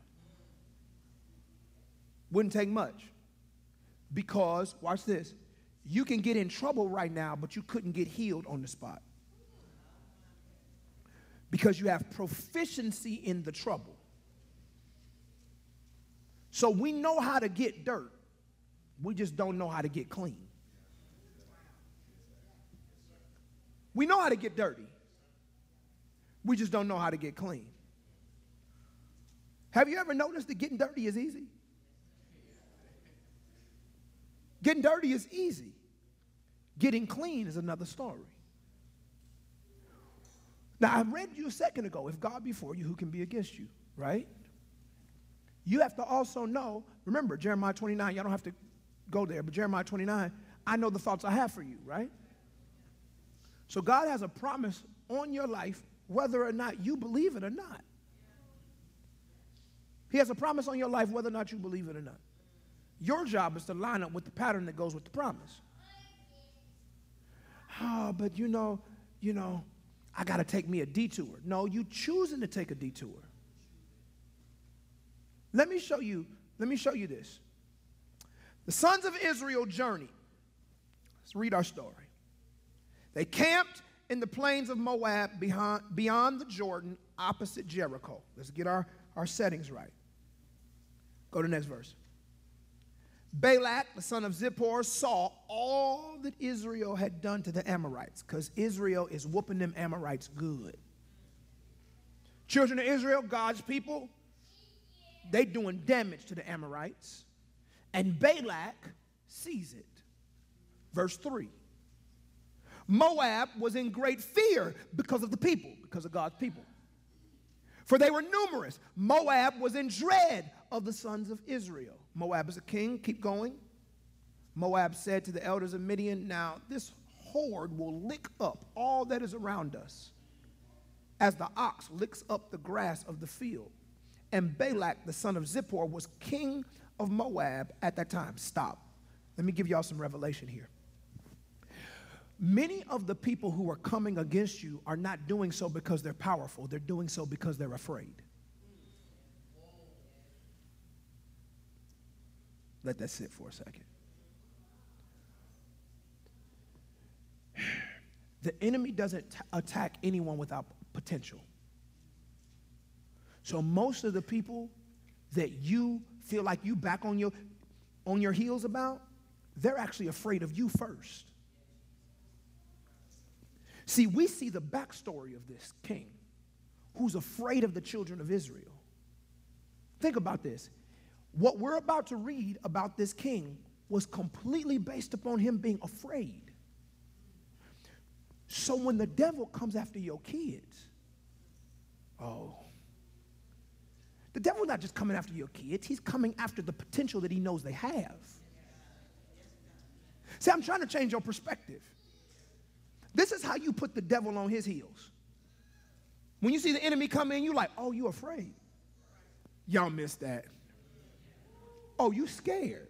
Wouldn't take much. Because, watch this, you can get in trouble right now, but you couldn't get healed on the spot. Because you have proficiency in the trouble. So we know how to get dirt, we just don't know how to get clean. We know how to get dirty. We just don't know how to get clean. Have you ever noticed that getting dirty is easy? Getting dirty is easy. Getting clean is another story. Now, I read you a second ago if God be for you, who can be against you, right? You have to also know, remember, Jeremiah 29, y'all don't have to go there, but Jeremiah 29, I know the thoughts I have for you, right? So God has a promise on your life whether or not you believe it or not. He has a promise on your life whether or not you believe it or not. Your job is to line up with the pattern that goes with the promise. Oh, but you know, you know, I got to take me a detour. No, you choosing to take a detour. Let me show you, let me show you this. The sons of Israel journeyed. Let's read our story. They camped in the plains of Moab beyond, beyond the Jordan, opposite Jericho. Let's get our, our settings right. Go to the next verse. Balak, the son of Zippor, saw all that Israel had done to the Amorites, because Israel is whooping them Amorites good. Children of Israel, God's people, they doing damage to the Amorites. And Balak sees it. Verse 3. Moab was in great fear because of the people, because of God's people. For they were numerous. Moab was in dread of the sons of Israel. Moab is a king. Keep going. Moab said to the elders of Midian, Now this horde will lick up all that is around us, as the ox licks up the grass of the field. And Balak, the son of Zippor, was king of Moab at that time. Stop. Let me give y'all some revelation here. Many of the people who are coming against you are not doing so because they're powerful, they're doing so because they're afraid. Let that sit for a second. The enemy doesn't t- attack anyone without potential. So most of the people that you feel like you back on your on your heels about, they're actually afraid of you first. See, we see the backstory of this king who's afraid of the children of Israel. Think about this. What we're about to read about this king was completely based upon him being afraid. So when the devil comes after your kids, oh, the devil's not just coming after your kids, he's coming after the potential that he knows they have. See, I'm trying to change your perspective. This is how you put the devil on his heels. When you see the enemy come in, you're like, oh, you afraid. Y'all missed that. Oh, you scared.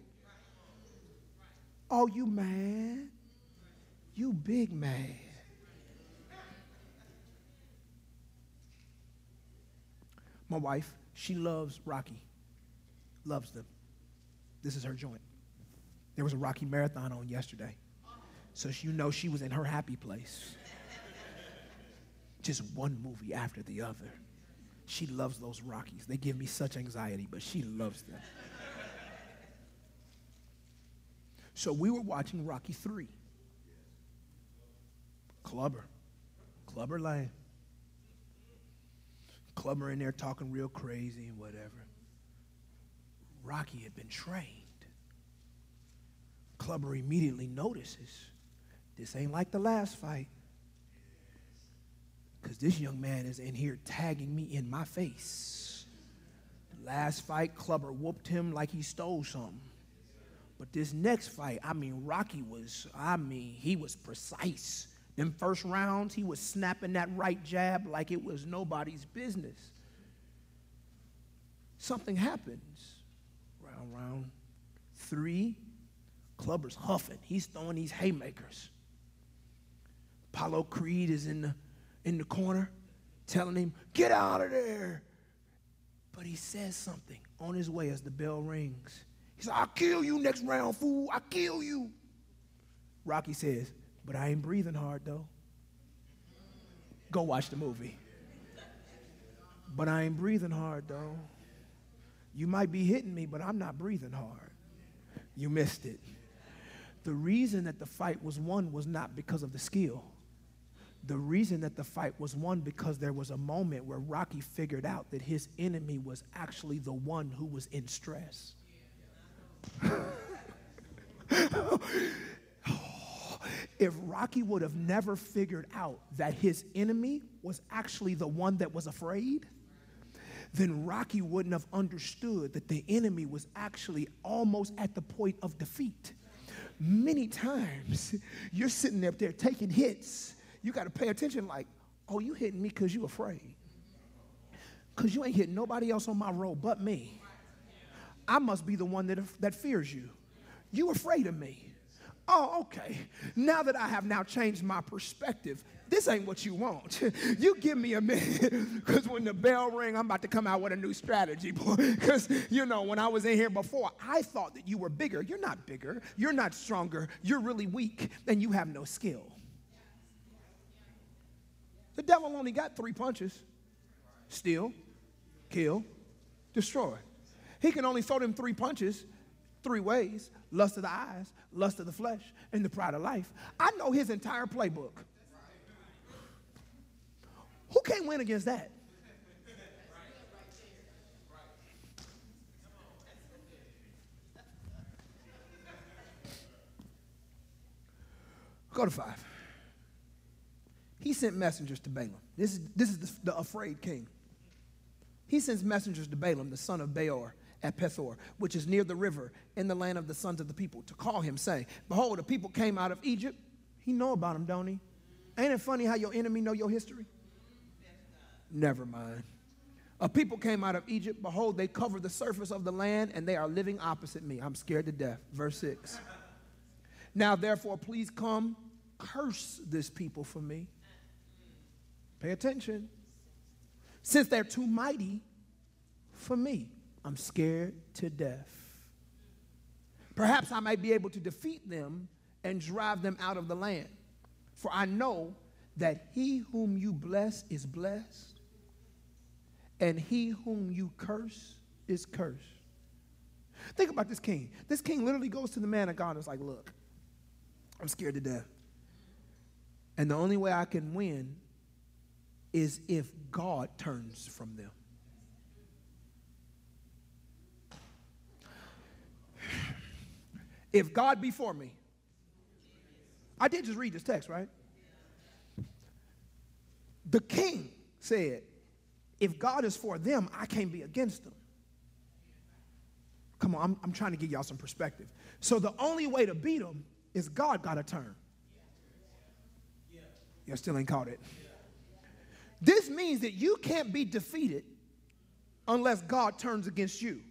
Oh, you mad. You big mad. My wife, she loves Rocky. Loves them. This is her joint. There was a Rocky marathon on yesterday. So you know she was in her happy place. Just one movie after the other. She loves those Rockies. They give me such anxiety, but she loves them. So we were watching Rocky 3. Clubber. Clubber Lang. Clubber in there talking real crazy and whatever. Rocky had been trained. Clubber immediately notices this ain't like the last fight. Because this young man is in here tagging me in my face. The last fight, Clubber whooped him like he stole something. But this next fight, I mean, Rocky was, I mean, he was precise. Them first rounds, he was snapping that right jab like it was nobody's business. Something happens. Round, round three, Clubber's huffing. He's throwing these haymakers. Apollo Creed is in the, in the corner telling him, Get out of there. But he says something on his way as the bell rings. He said, I'll kill you next round, fool. I'll kill you. Rocky says, But I ain't breathing hard, though. Go watch the movie. But I ain't breathing hard, though. You might be hitting me, but I'm not breathing hard. You missed it. The reason that the fight was won was not because of the skill. The reason that the fight was won because there was a moment where Rocky figured out that his enemy was actually the one who was in stress. if Rocky would have never figured out that his enemy was actually the one that was afraid, then Rocky wouldn't have understood that the enemy was actually almost at the point of defeat. Many times you're sitting up there taking hits. You got to pay attention, like, oh, you hitting me because you afraid. Because you ain't hitting nobody else on my road but me. I must be the one that, that fears you. You afraid of me. Oh, okay. Now that I have now changed my perspective, this ain't what you want. you give me a minute, because when the bell ring, I'm about to come out with a new strategy, boy. Because you know, when I was in here before, I thought that you were bigger. You're not bigger. You're not stronger. You're really weak, and you have no skill. The devil only got three punches: steal, kill, destroy. He can only throw them three punches three ways lust of the eyes, lust of the flesh, and the pride of life. I know his entire playbook. Who can't win against that? Go to five. He sent messengers to Balaam. This is, this is the, the afraid king. He sends messengers to Balaam, the son of Beor, at Pethor, which is near the river in the land of the sons of the people, to call him, saying, Behold, the people came out of Egypt. He know about them, don't he? Ain't it funny how your enemy know your history? Never mind. A people came out of Egypt. Behold, they cover the surface of the land, and they are living opposite me. I'm scared to death. Verse 6. Now, therefore, please come, curse this people for me. Pay attention. Since they're too mighty for me. I'm scared to death. Perhaps I might be able to defeat them and drive them out of the land. For I know that he whom you bless is blessed, and he whom you curse is cursed. Think about this king. This king literally goes to the man of God and is like, Look, I'm scared to death. And the only way I can win is if God turns from them. If God be for me, I did just read this text, right? The king said, if God is for them, I can't be against them. Come on, I'm, I'm trying to give y'all some perspective. So the only way to beat them is God got to turn. You still ain't caught it. This means that you can't be defeated unless God turns against you.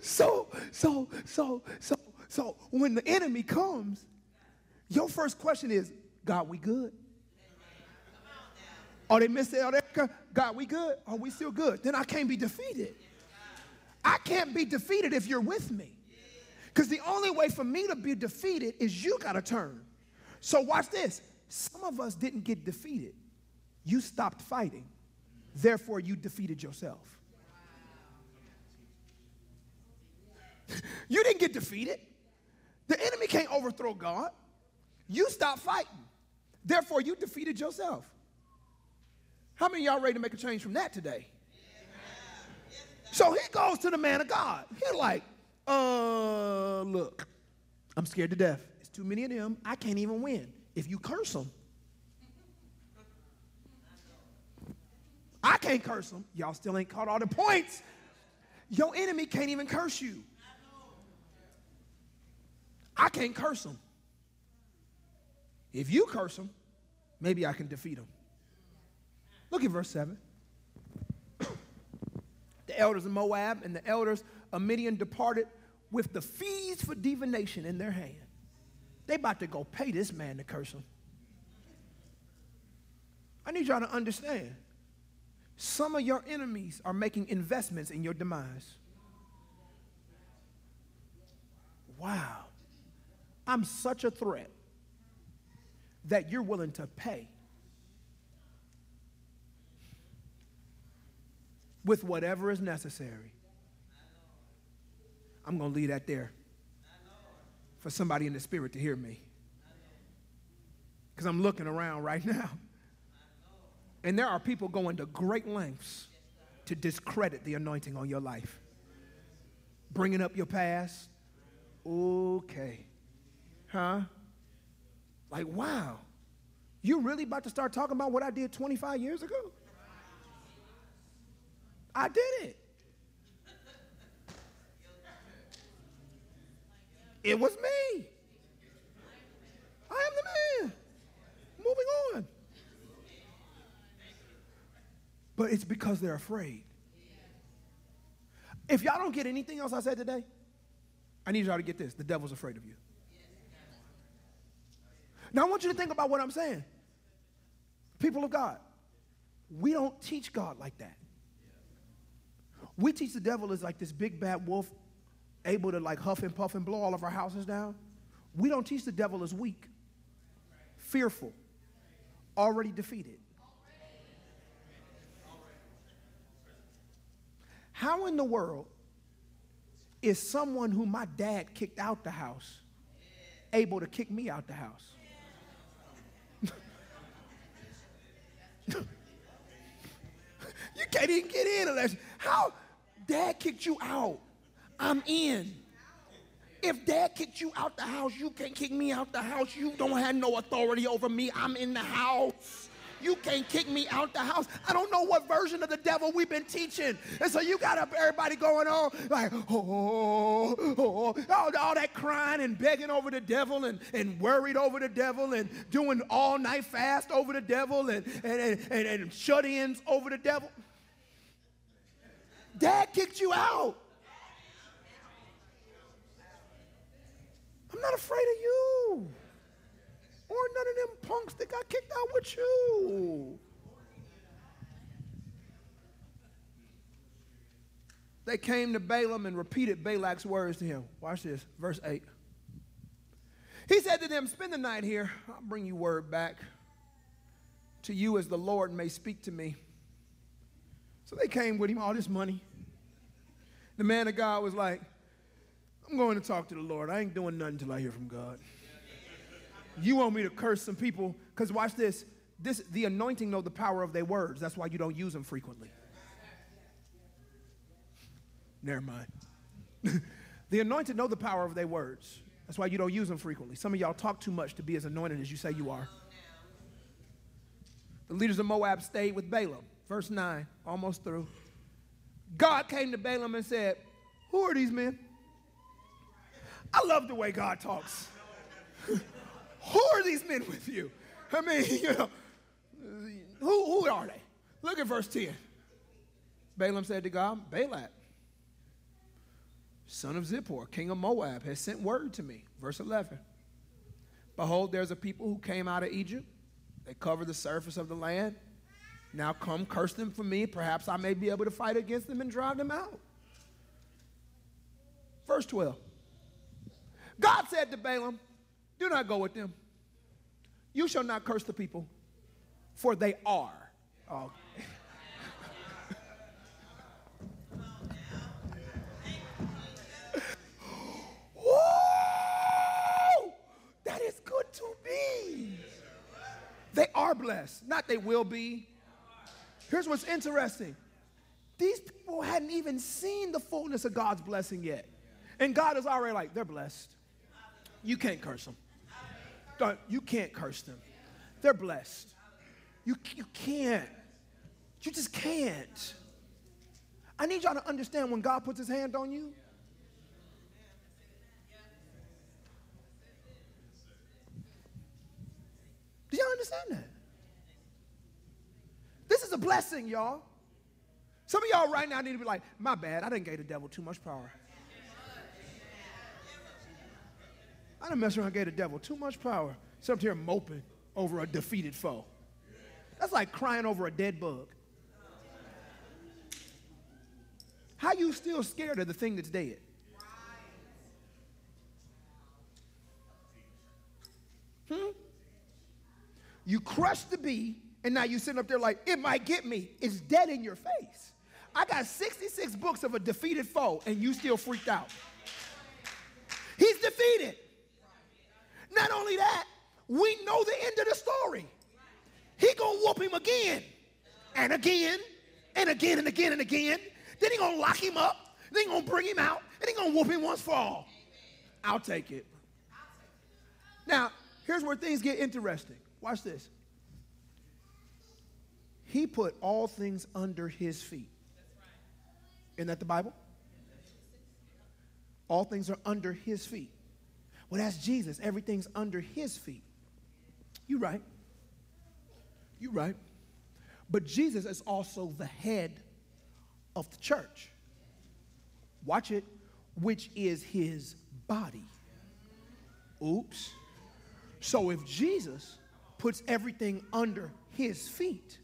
So, so, so, so, so when the enemy comes, your first question is, God, we good? Are they missing out there? God, we good? Are we still good? Then I can't be defeated. I can't be defeated if you're with me. Because the only way for me to be defeated is you got to turn. So watch this. Some of us didn't get defeated. You stopped fighting. Therefore, you defeated yourself. You didn't get defeated. The enemy can't overthrow God. You stopped fighting. Therefore, you defeated yourself. How many y'all ready to make a change from that today? So he goes to the man of God. He's like, uh, look, I'm scared to death. It's too many of them. I can't even win. If you curse them, I can't curse them. Y'all still ain't caught all the points. Your enemy can't even curse you. I can't curse them. If you curse them, maybe I can defeat them. Look at verse 7. the elders of Moab and the elders of Midian departed with the fees for divination in their hand. They about to go pay this man to curse them. I need y'all to understand. Some of your enemies are making investments in your demise. Wow. I'm such a threat that you're willing to pay with whatever is necessary. I'm going to leave that there for somebody in the spirit to hear me. Because I'm looking around right now. And there are people going to great lengths to discredit the anointing on your life. Bringing up your past. Okay. Huh? Like, wow. You really about to start talking about what I did 25 years ago? I did it. It was me. I am the man. Moving on. But it's because they're afraid. If y'all don't get anything else I said today, I need y'all to get this. The devil's afraid of you. Now I want you to think about what I'm saying. People of God, we don't teach God like that. We teach the devil as like this big bad wolf able to like huff and puff and blow all of our houses down. We don't teach the devil as weak, fearful, already defeated. How in the world is someone who my dad kicked out the house able to kick me out the house? you can't even get in unless how dad kicked you out. I'm in. If dad kicked you out the house, you can't kick me out the house. You don't have no authority over me. I'm in the house. You can't kick me out the house. I don't know what version of the devil we've been teaching. And so you got everybody going on like, oh oh, oh, oh, oh, all, all that crying and begging over the devil and, and worried over the devil and doing all night fast over the devil and, and, and, and shut-ins over the devil. Dad kicked you out. I'm not afraid of you or none of them punks that got kicked out with you. They came to Balaam and repeated Balak's words to him. Watch this, verse 8. He said to them, Spend the night here. I'll bring you word back to you as the Lord may speak to me. So they came with him, all this money. The man of God was like, I'm going to talk to the Lord. I ain't doing nothing until I hear from God. You want me to curse some people? Because watch this. This the anointing know the power of their words. That's why you don't use them frequently. Never mind. the anointed know the power of their words. That's why you don't use them frequently. Some of y'all talk too much to be as anointed as you say you are. The leaders of Moab stayed with Balaam. Verse 9, almost through. God came to Balaam and said, Who are these men? I love the way God talks. Who are these men with you? I mean, you know, who, who are they? Look at verse 10. Balaam said to God, Balak, son of Zippor, king of Moab, has sent word to me. Verse 11. Behold, there's a people who came out of Egypt. They cover the surface of the land. Now come, curse them for me. Perhaps I may be able to fight against them and drive them out. Verse 12. God said to Balaam, do not go with them. You shall not curse the people, for they are. Oh. That is good to be. They are blessed, not they will be. Here's what's interesting These people hadn't even seen the fullness of God's blessing yet. And God is already like, they're blessed. You can't curse them. Don't, you can't curse them. They're blessed. You, you can't. You just can't. I need y'all to understand when God puts his hand on you, Do y'all understand that? This is a blessing, y'all. Some of y'all right now need to be like, my bad, I didn't give the devil too much power. I didn't mess around and gave the devil too much power. Some here moping over a defeated foe. That's like crying over a dead bug. How you still scared of the thing that's dead? Hmm? You crushed the bee, and now you sitting up there like, it might get me. It's dead in your face. I got 66 books of a defeated foe, and you still freaked out. He's defeated. Not only that, we know the end of the story. He gonna whoop him again, and again, and again, and again, and again. Then he gonna lock him up. Then he gonna bring him out, and he gonna whoop him once for all. I'll take it. Now, here's where things get interesting. Watch this. He put all things under his feet. Isn't that the Bible? All things are under his feet. Well, that's Jesus. Everything's under his feet. You're right. You're right. But Jesus is also the head of the church. Watch it, which is his body. Oops. So if Jesus puts everything under his feet.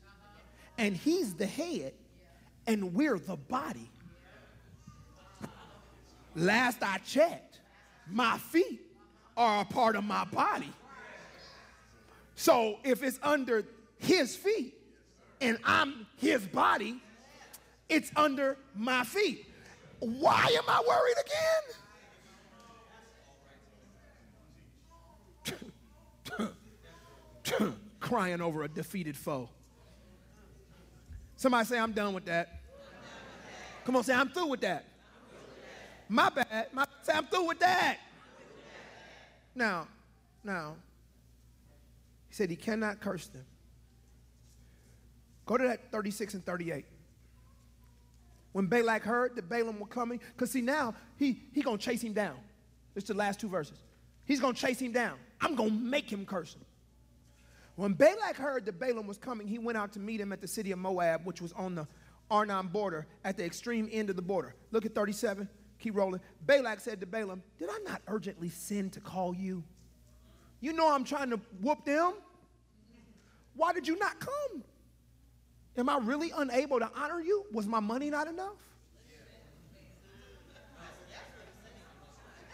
And he's the head, and we're the body. Last I checked, my feet are a part of my body. So if it's under his feet and I'm his body, it's under my feet. Why am I worried again? crying over a defeated foe. Somebody say, I'm done with that. Come on, say, I'm through with that. My bad. My, say, I'm through with that. Now, now, he said he cannot curse them. Go to that 36 and 38. When Balak heard that Balaam was coming, because see now he he gonna chase him down. It's the last two verses. He's gonna chase him down. I'm gonna make him curse him. When Balak heard that Balaam was coming, he went out to meet him at the city of Moab, which was on the Arnon border, at the extreme end of the border. Look at 37. Keep rolling. Balak said to Balaam, Did I not urgently send to call you? You know I'm trying to whoop them. Why did you not come? Am I really unable to honor you? Was my money not enough?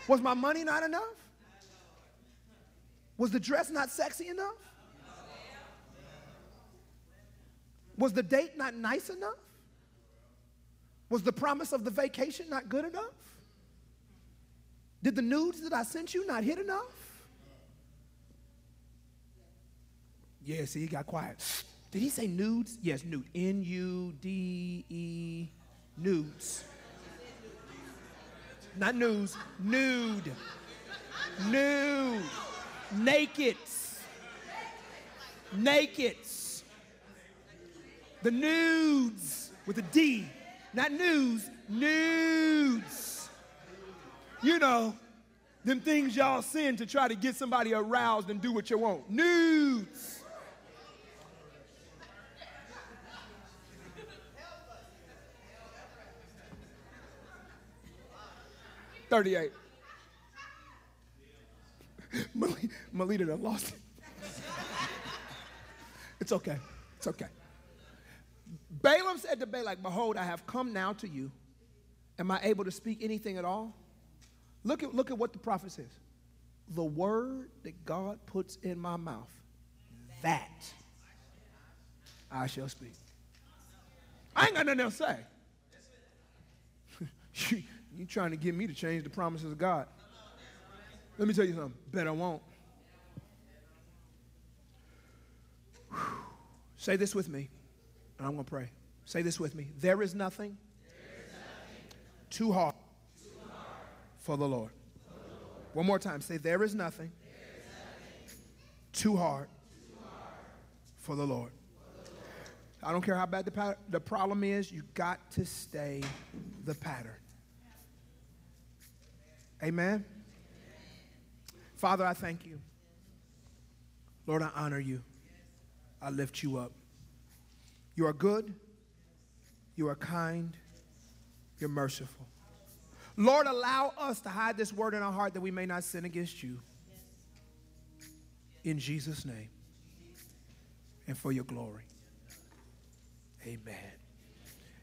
Was my money not enough? Was the dress not sexy enough? Was the date not nice enough? Was the promise of the vacation not good enough? Did the nudes that I sent you not hit enough? Yeah, see, he got quiet. Did he say nudes? Yes, nude. N U D E, nudes. Not news, nude. Nude. Naked. Naked. The nudes with a D, not news, nudes. You know, them things y'all send to try to get somebody aroused and do what you want. Nudes. Thirty-eight. Melita lost it. It's okay. It's okay. Balaam said to Balak, Behold, I have come now to you. Am I able to speak anything at all? Look at, look at what the prophet says. The word that God puts in my mouth, that I shall speak. I ain't got nothing else to say. you, you trying to get me to change the promises of God. Let me tell you something. Bet I won't. Whew. Say this with me and I'm going to pray. Say this with me. There is nothing, there is nothing too, hard too hard for the Lord. For the Lord. One more time. Say, there is nothing, there is nothing too, hard too hard for the Lord. I don't care how bad the, the problem is, you got to stay the pattern. Amen. Father, I thank you. Lord, I honor you. I lift you up. You are good. You are kind. You're merciful. Lord, allow us to hide this word in our heart that we may not sin against you. In Jesus' name and for your glory. Amen.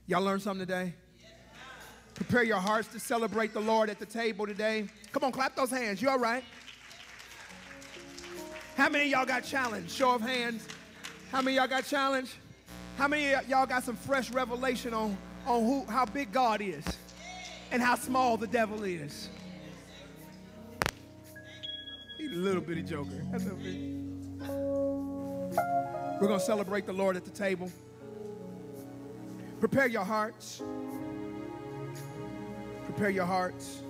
Y'all learned something today? Prepare your hearts to celebrate the Lord at the table today. Come on, clap those hands. You all right? How many y'all got challenged? Show of hands. How many y'all got challenged? How many y'all got some fresh revelation on, on who, how big God is and how small the devil is? He's a little bitty joker. That's okay. We're going to celebrate the Lord at the table. Prepare your hearts. Prepare your hearts.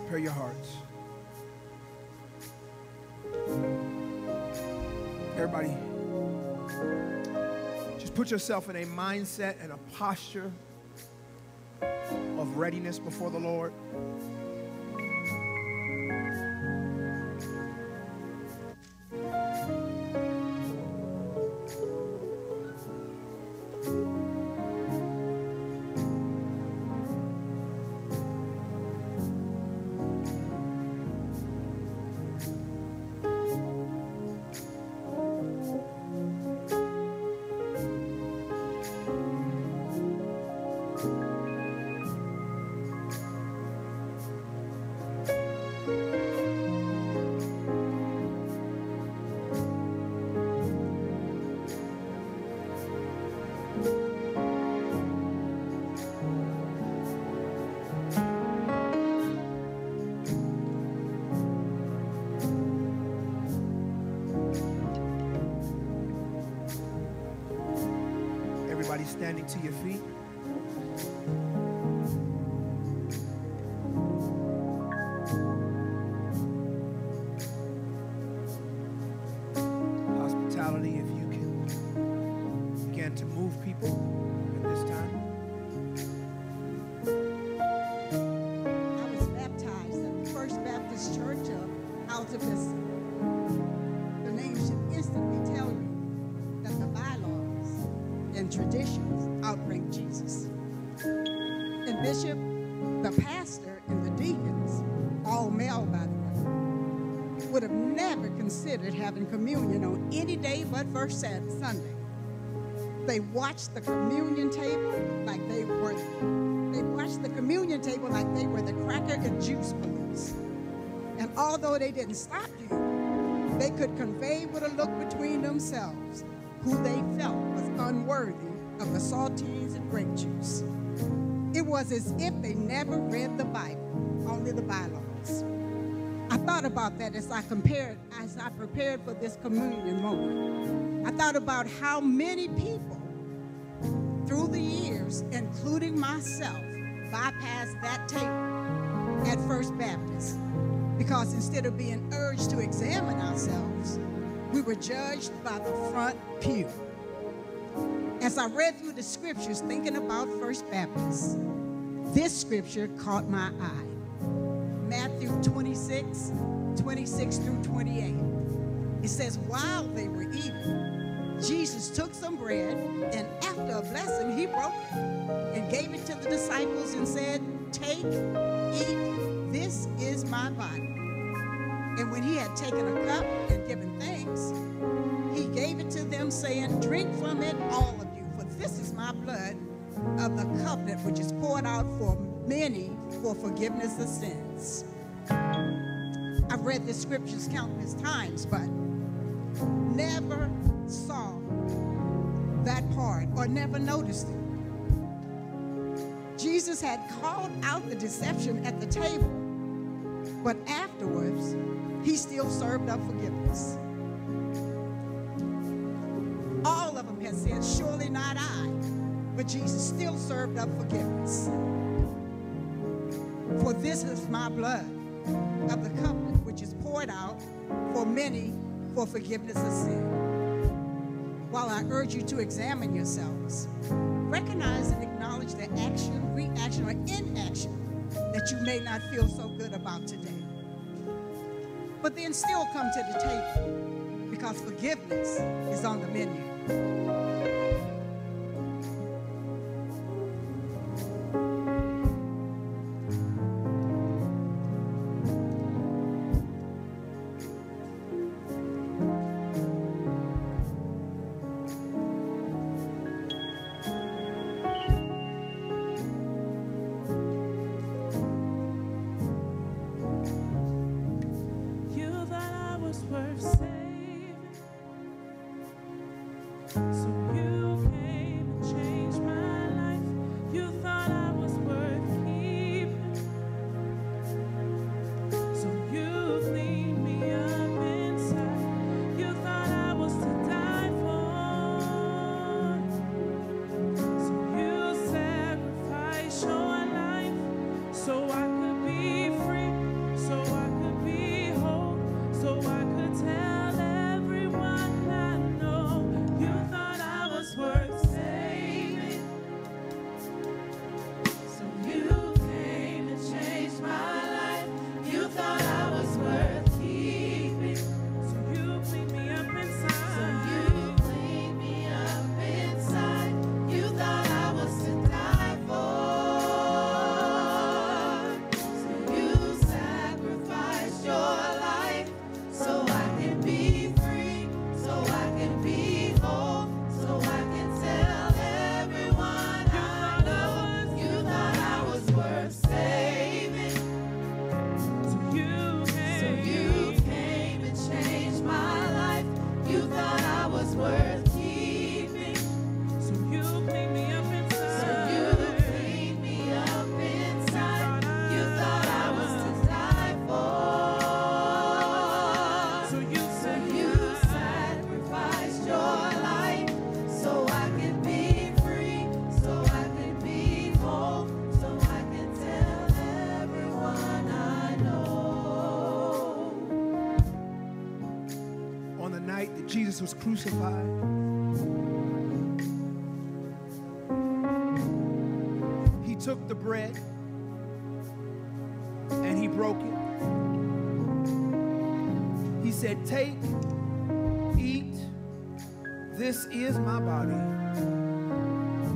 Prepare your hearts. Everybody, just put yourself in a mindset and a posture of readiness before the Lord. They watched the communion table like they were they watched the communion table like they were the cracker and juice police. And although they didn't stop you, they could convey with a look between themselves who they felt was unworthy of the saltines and grape juice. It was as if they never read the Bible, only the bylaws. I thought about that as I compared, as I prepared for this communion moment. I thought about how many people through the years, including myself, bypassed that table at First Baptist because instead of being urged to examine ourselves, we were judged by the front pew. As I read through the scriptures thinking about First Baptist, this scripture caught my eye. Matthew 26, 26 through 28. It says, while they were eating, Jesus took some bread and after a blessing, he broke it and gave it to the disciples and said, Take, eat, this is my body. And when he had taken a cup and given thanks, he gave it to them, saying, Drink from it, all of you, for this is my blood of the covenant, which is poured out for many for forgiveness of sins. I've read the scriptures countless times, but never saw that part or never noticed it. Jesus had called out the deception at the table, but afterwards, he still served up forgiveness. All of them had said, Surely not I. But Jesus still served up forgiveness. For this is my blood of the covenant, which is poured out for many for forgiveness of sin. While I urge you to examine yourselves, recognize and acknowledge the action, reaction, or inaction that you may not feel so good about today. But then still come to the table because forgiveness is on the menu. Crucified, he took the bread and he broke it. He said, Take, eat, this is my body,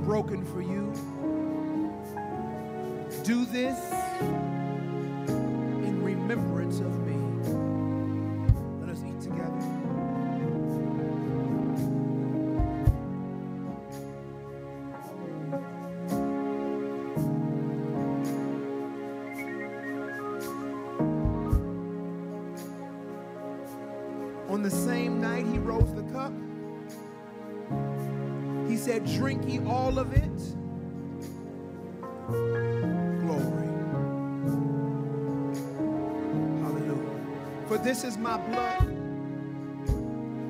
broken for you. Do this in remembrance of me. Said, Drink ye all of it. Glory. Hallelujah. For this is my blood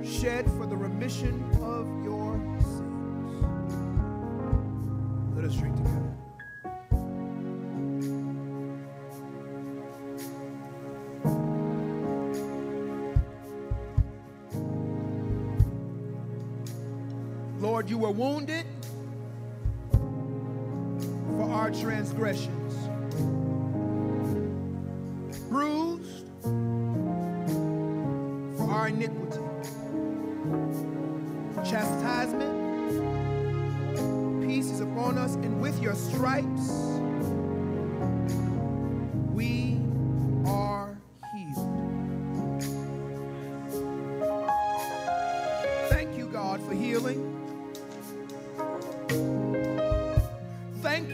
shed for the remission You were wounded for our transgressions, bruised for our iniquity. Chastisement, peace is upon us, and with your stripes,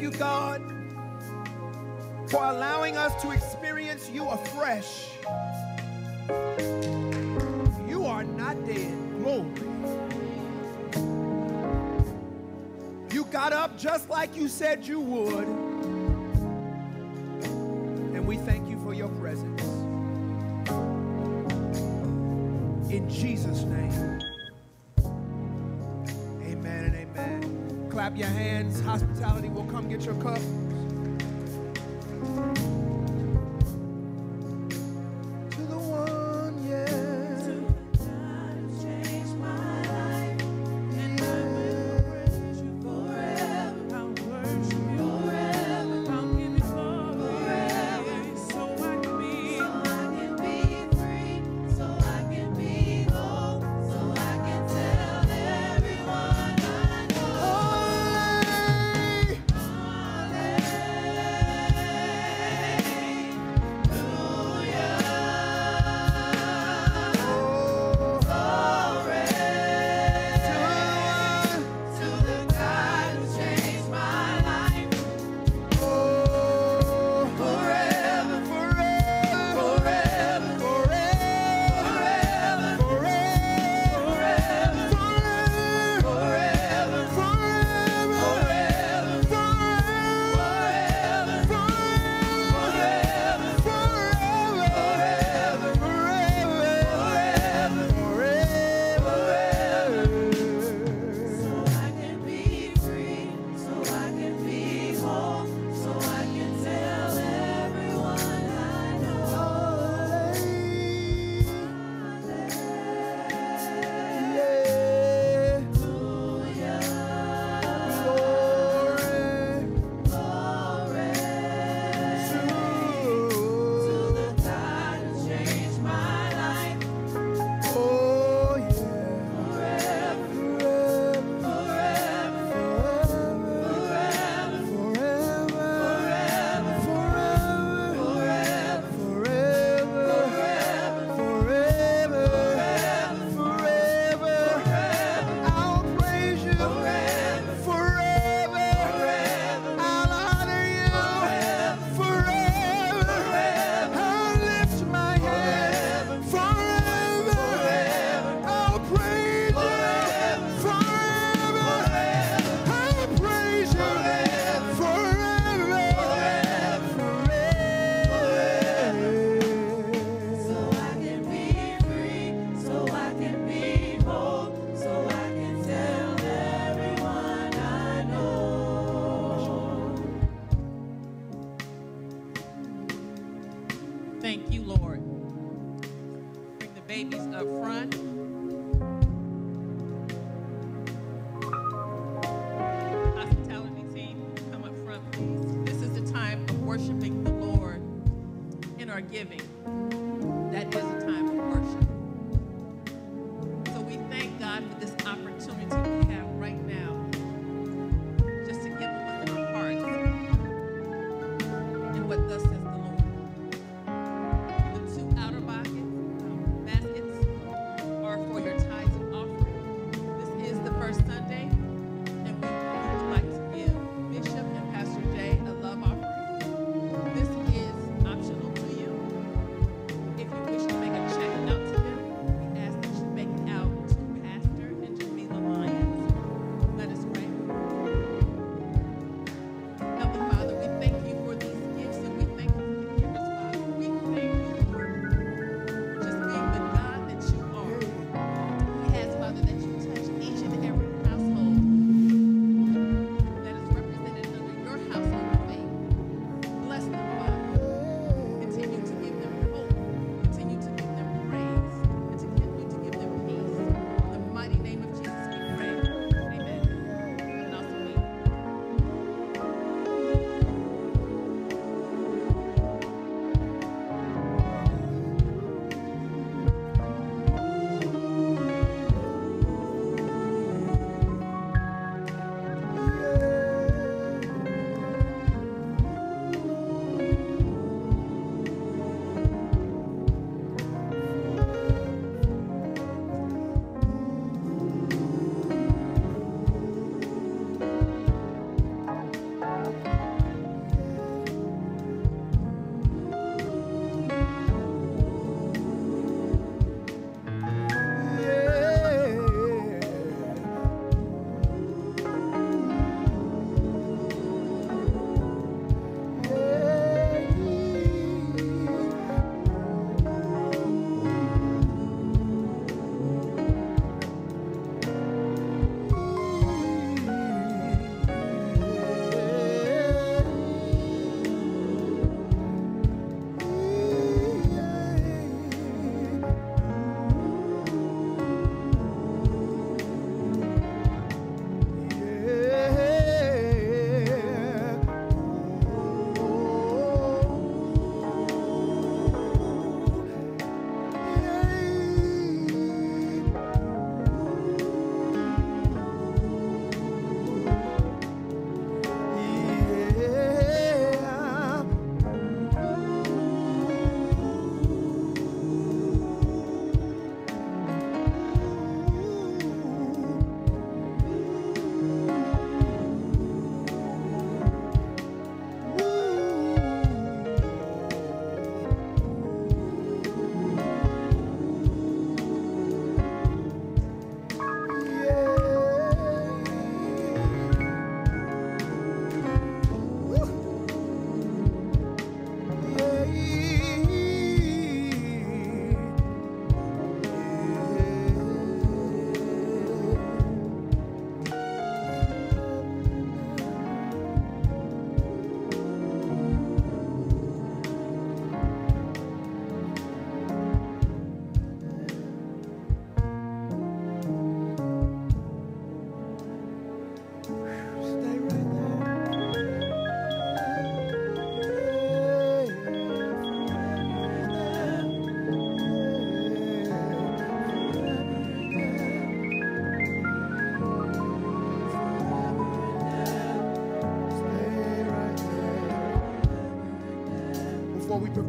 you, God, for allowing us to experience you afresh. You are not dead. Glory. You got up just like you said you would. And we thank your hands. Hospitality will come get your cup.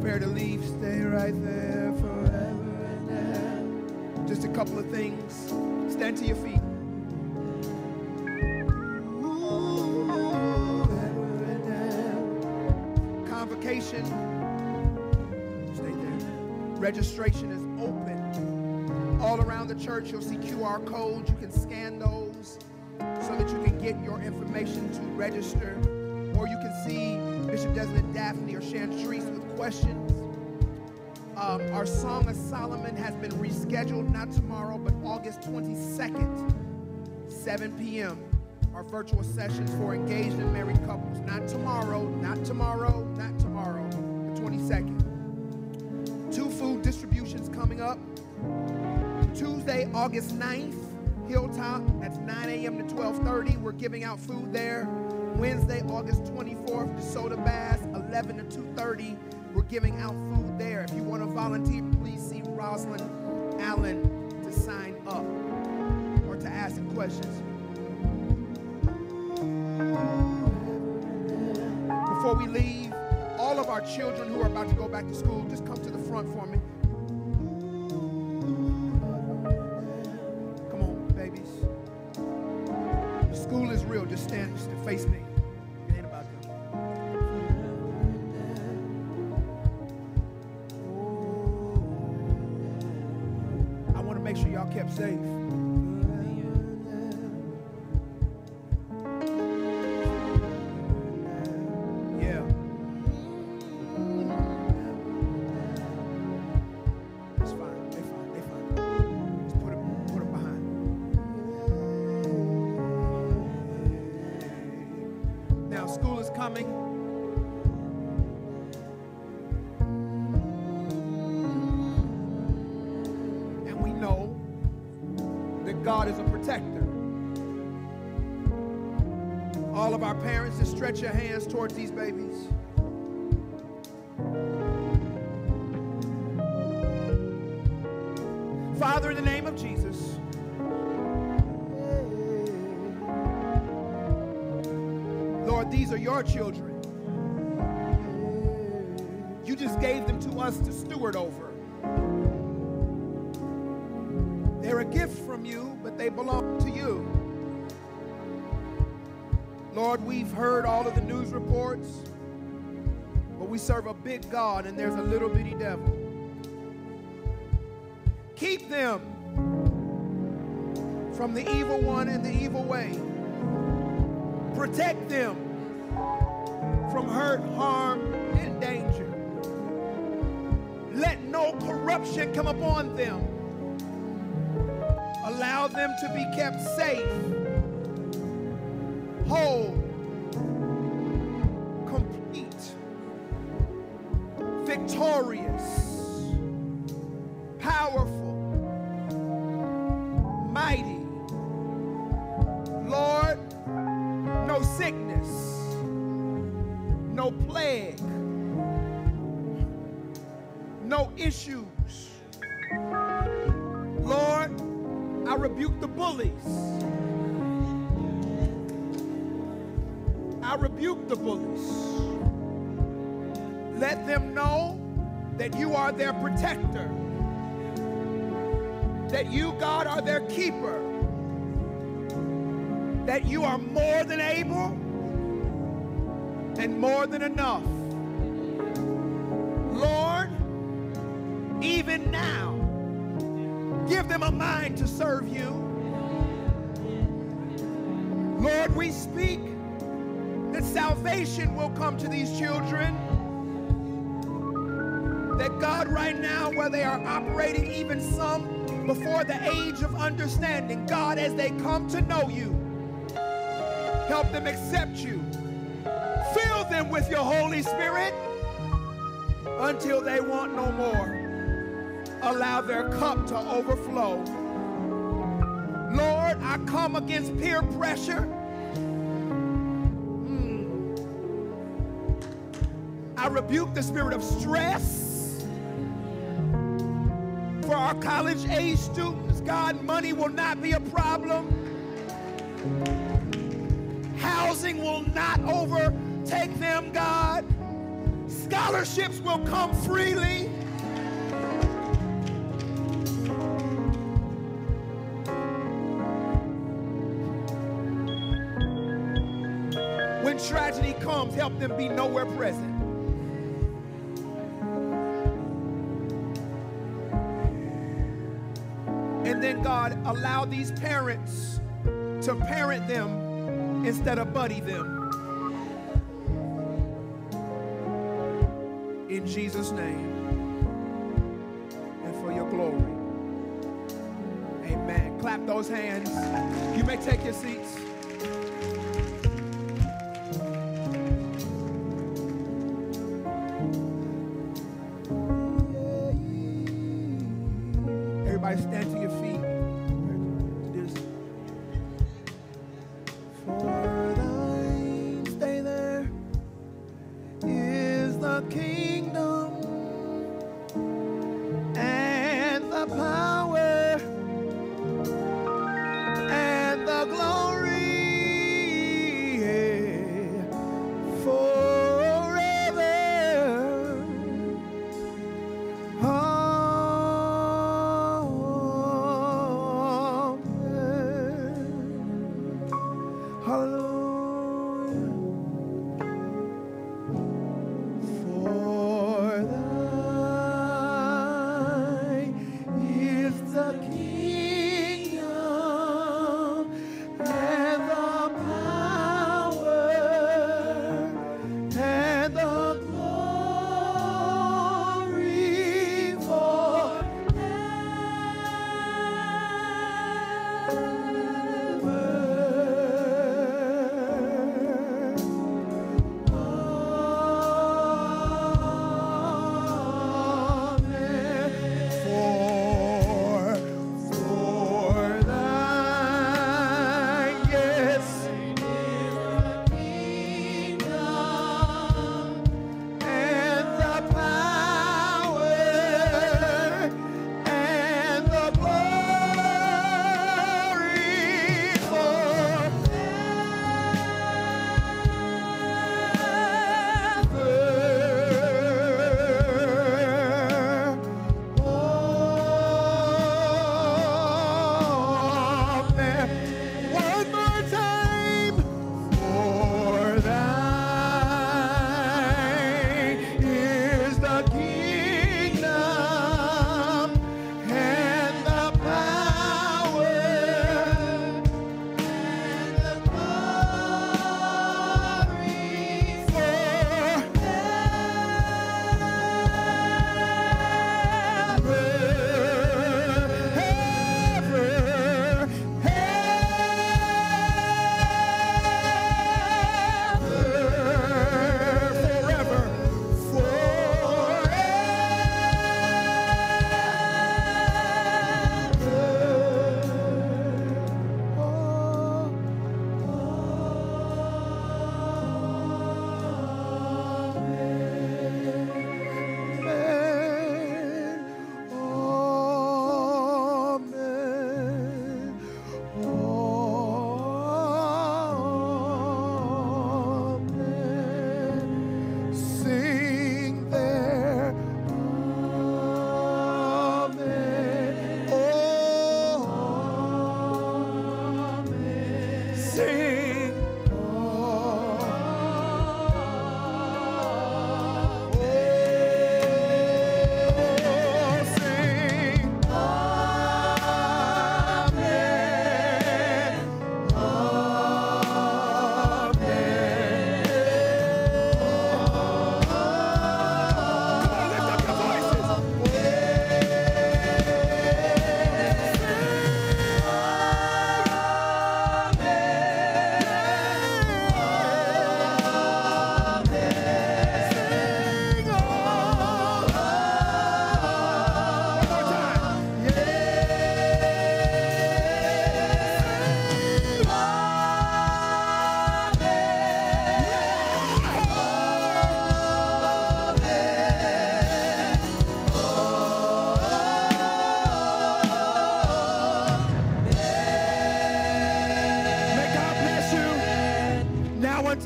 Prepare to leave, stay right there forever and ever. Just a couple of things. Stand to your feet. Convocation. Stay there. Registration is open. All around the church, you'll see QR codes. You can scan has been rescheduled, not tomorrow, but August 22nd, 7 p.m. Our virtual sessions for engaged and married couples. Not tomorrow, not tomorrow, not tomorrow, the 22nd. Two food distributions coming up. Tuesday, August 9th, Hilltop. That's 9 a.m. to 12:30. We're giving out food there. Wednesday, August 24th, DeSoto Bass, 11 to 2:30. We're giving out food there. If you want to volunteer, Rosalind Allen to sign up or to ask questions. Before we leave, all of our children who are about to go back to school, just come to the front for me. Come on, babies. School is real. Just stand, just face me. Safe. Stretch your hands towards these babies. Father, in the name of Jesus, Lord, these are your children. Reports, but we serve a big God and there's a little bitty devil. Keep them from the evil one and the evil way. Protect them from hurt, harm, and danger. Let no corruption come upon them. Allow them to be kept safe, whole, that you, God, are their keeper, that you are more than able and more than enough. Lord, even now, give them a mind to serve you. Lord, we speak that salvation will come to these children. That God, right now, where they are operating, even some before the age of understanding, God, as they come to know you, help them accept you. Fill them with your Holy Spirit until they want no more. Allow their cup to overflow. Lord, I come against peer pressure. Mm. I rebuke the spirit of stress our college age students. God, money will not be a problem. Housing will not overtake them, God. Scholarships will come freely. When tragedy comes, help them be nowhere present. God allow these parents to parent them instead of buddy them. In Jesus' name and for your glory. Amen. Clap those hands. You may take your seats.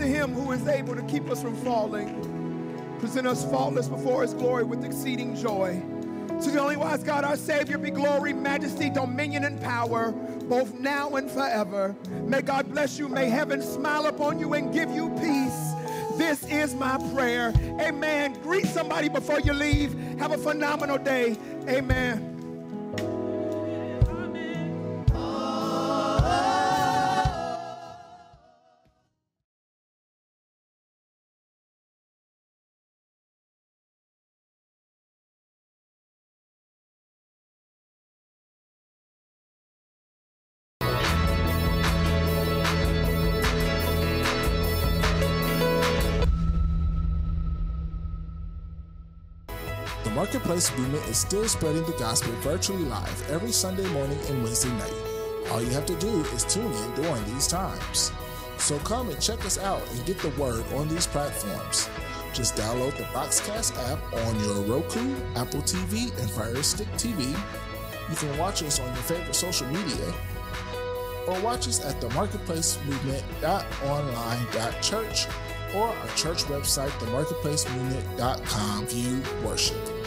Him who is able to keep us from falling present us faultless before his glory with exceeding joy. To the only wise God, our Savior, be glory, majesty, dominion, and power, both now and forever. May God bless you. May heaven smile upon you and give you peace. This is my prayer. Amen. Greet somebody before you leave. Have a phenomenal day. Amen. Marketplace Movement is still spreading the gospel virtually live every Sunday morning and Wednesday night. All you have to do is tune in during these times. So come and check us out and get the word on these platforms. Just download the Boxcast app on your Roku, Apple TV, and Fire Stick TV. You can watch us on your favorite social media or watch us at the marketplacemovement.online.church or our church website, themarketplacemovement.com. View worship.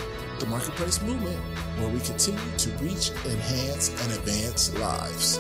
The Marketplace Movement, where we continue to reach, enhance, and advance lives.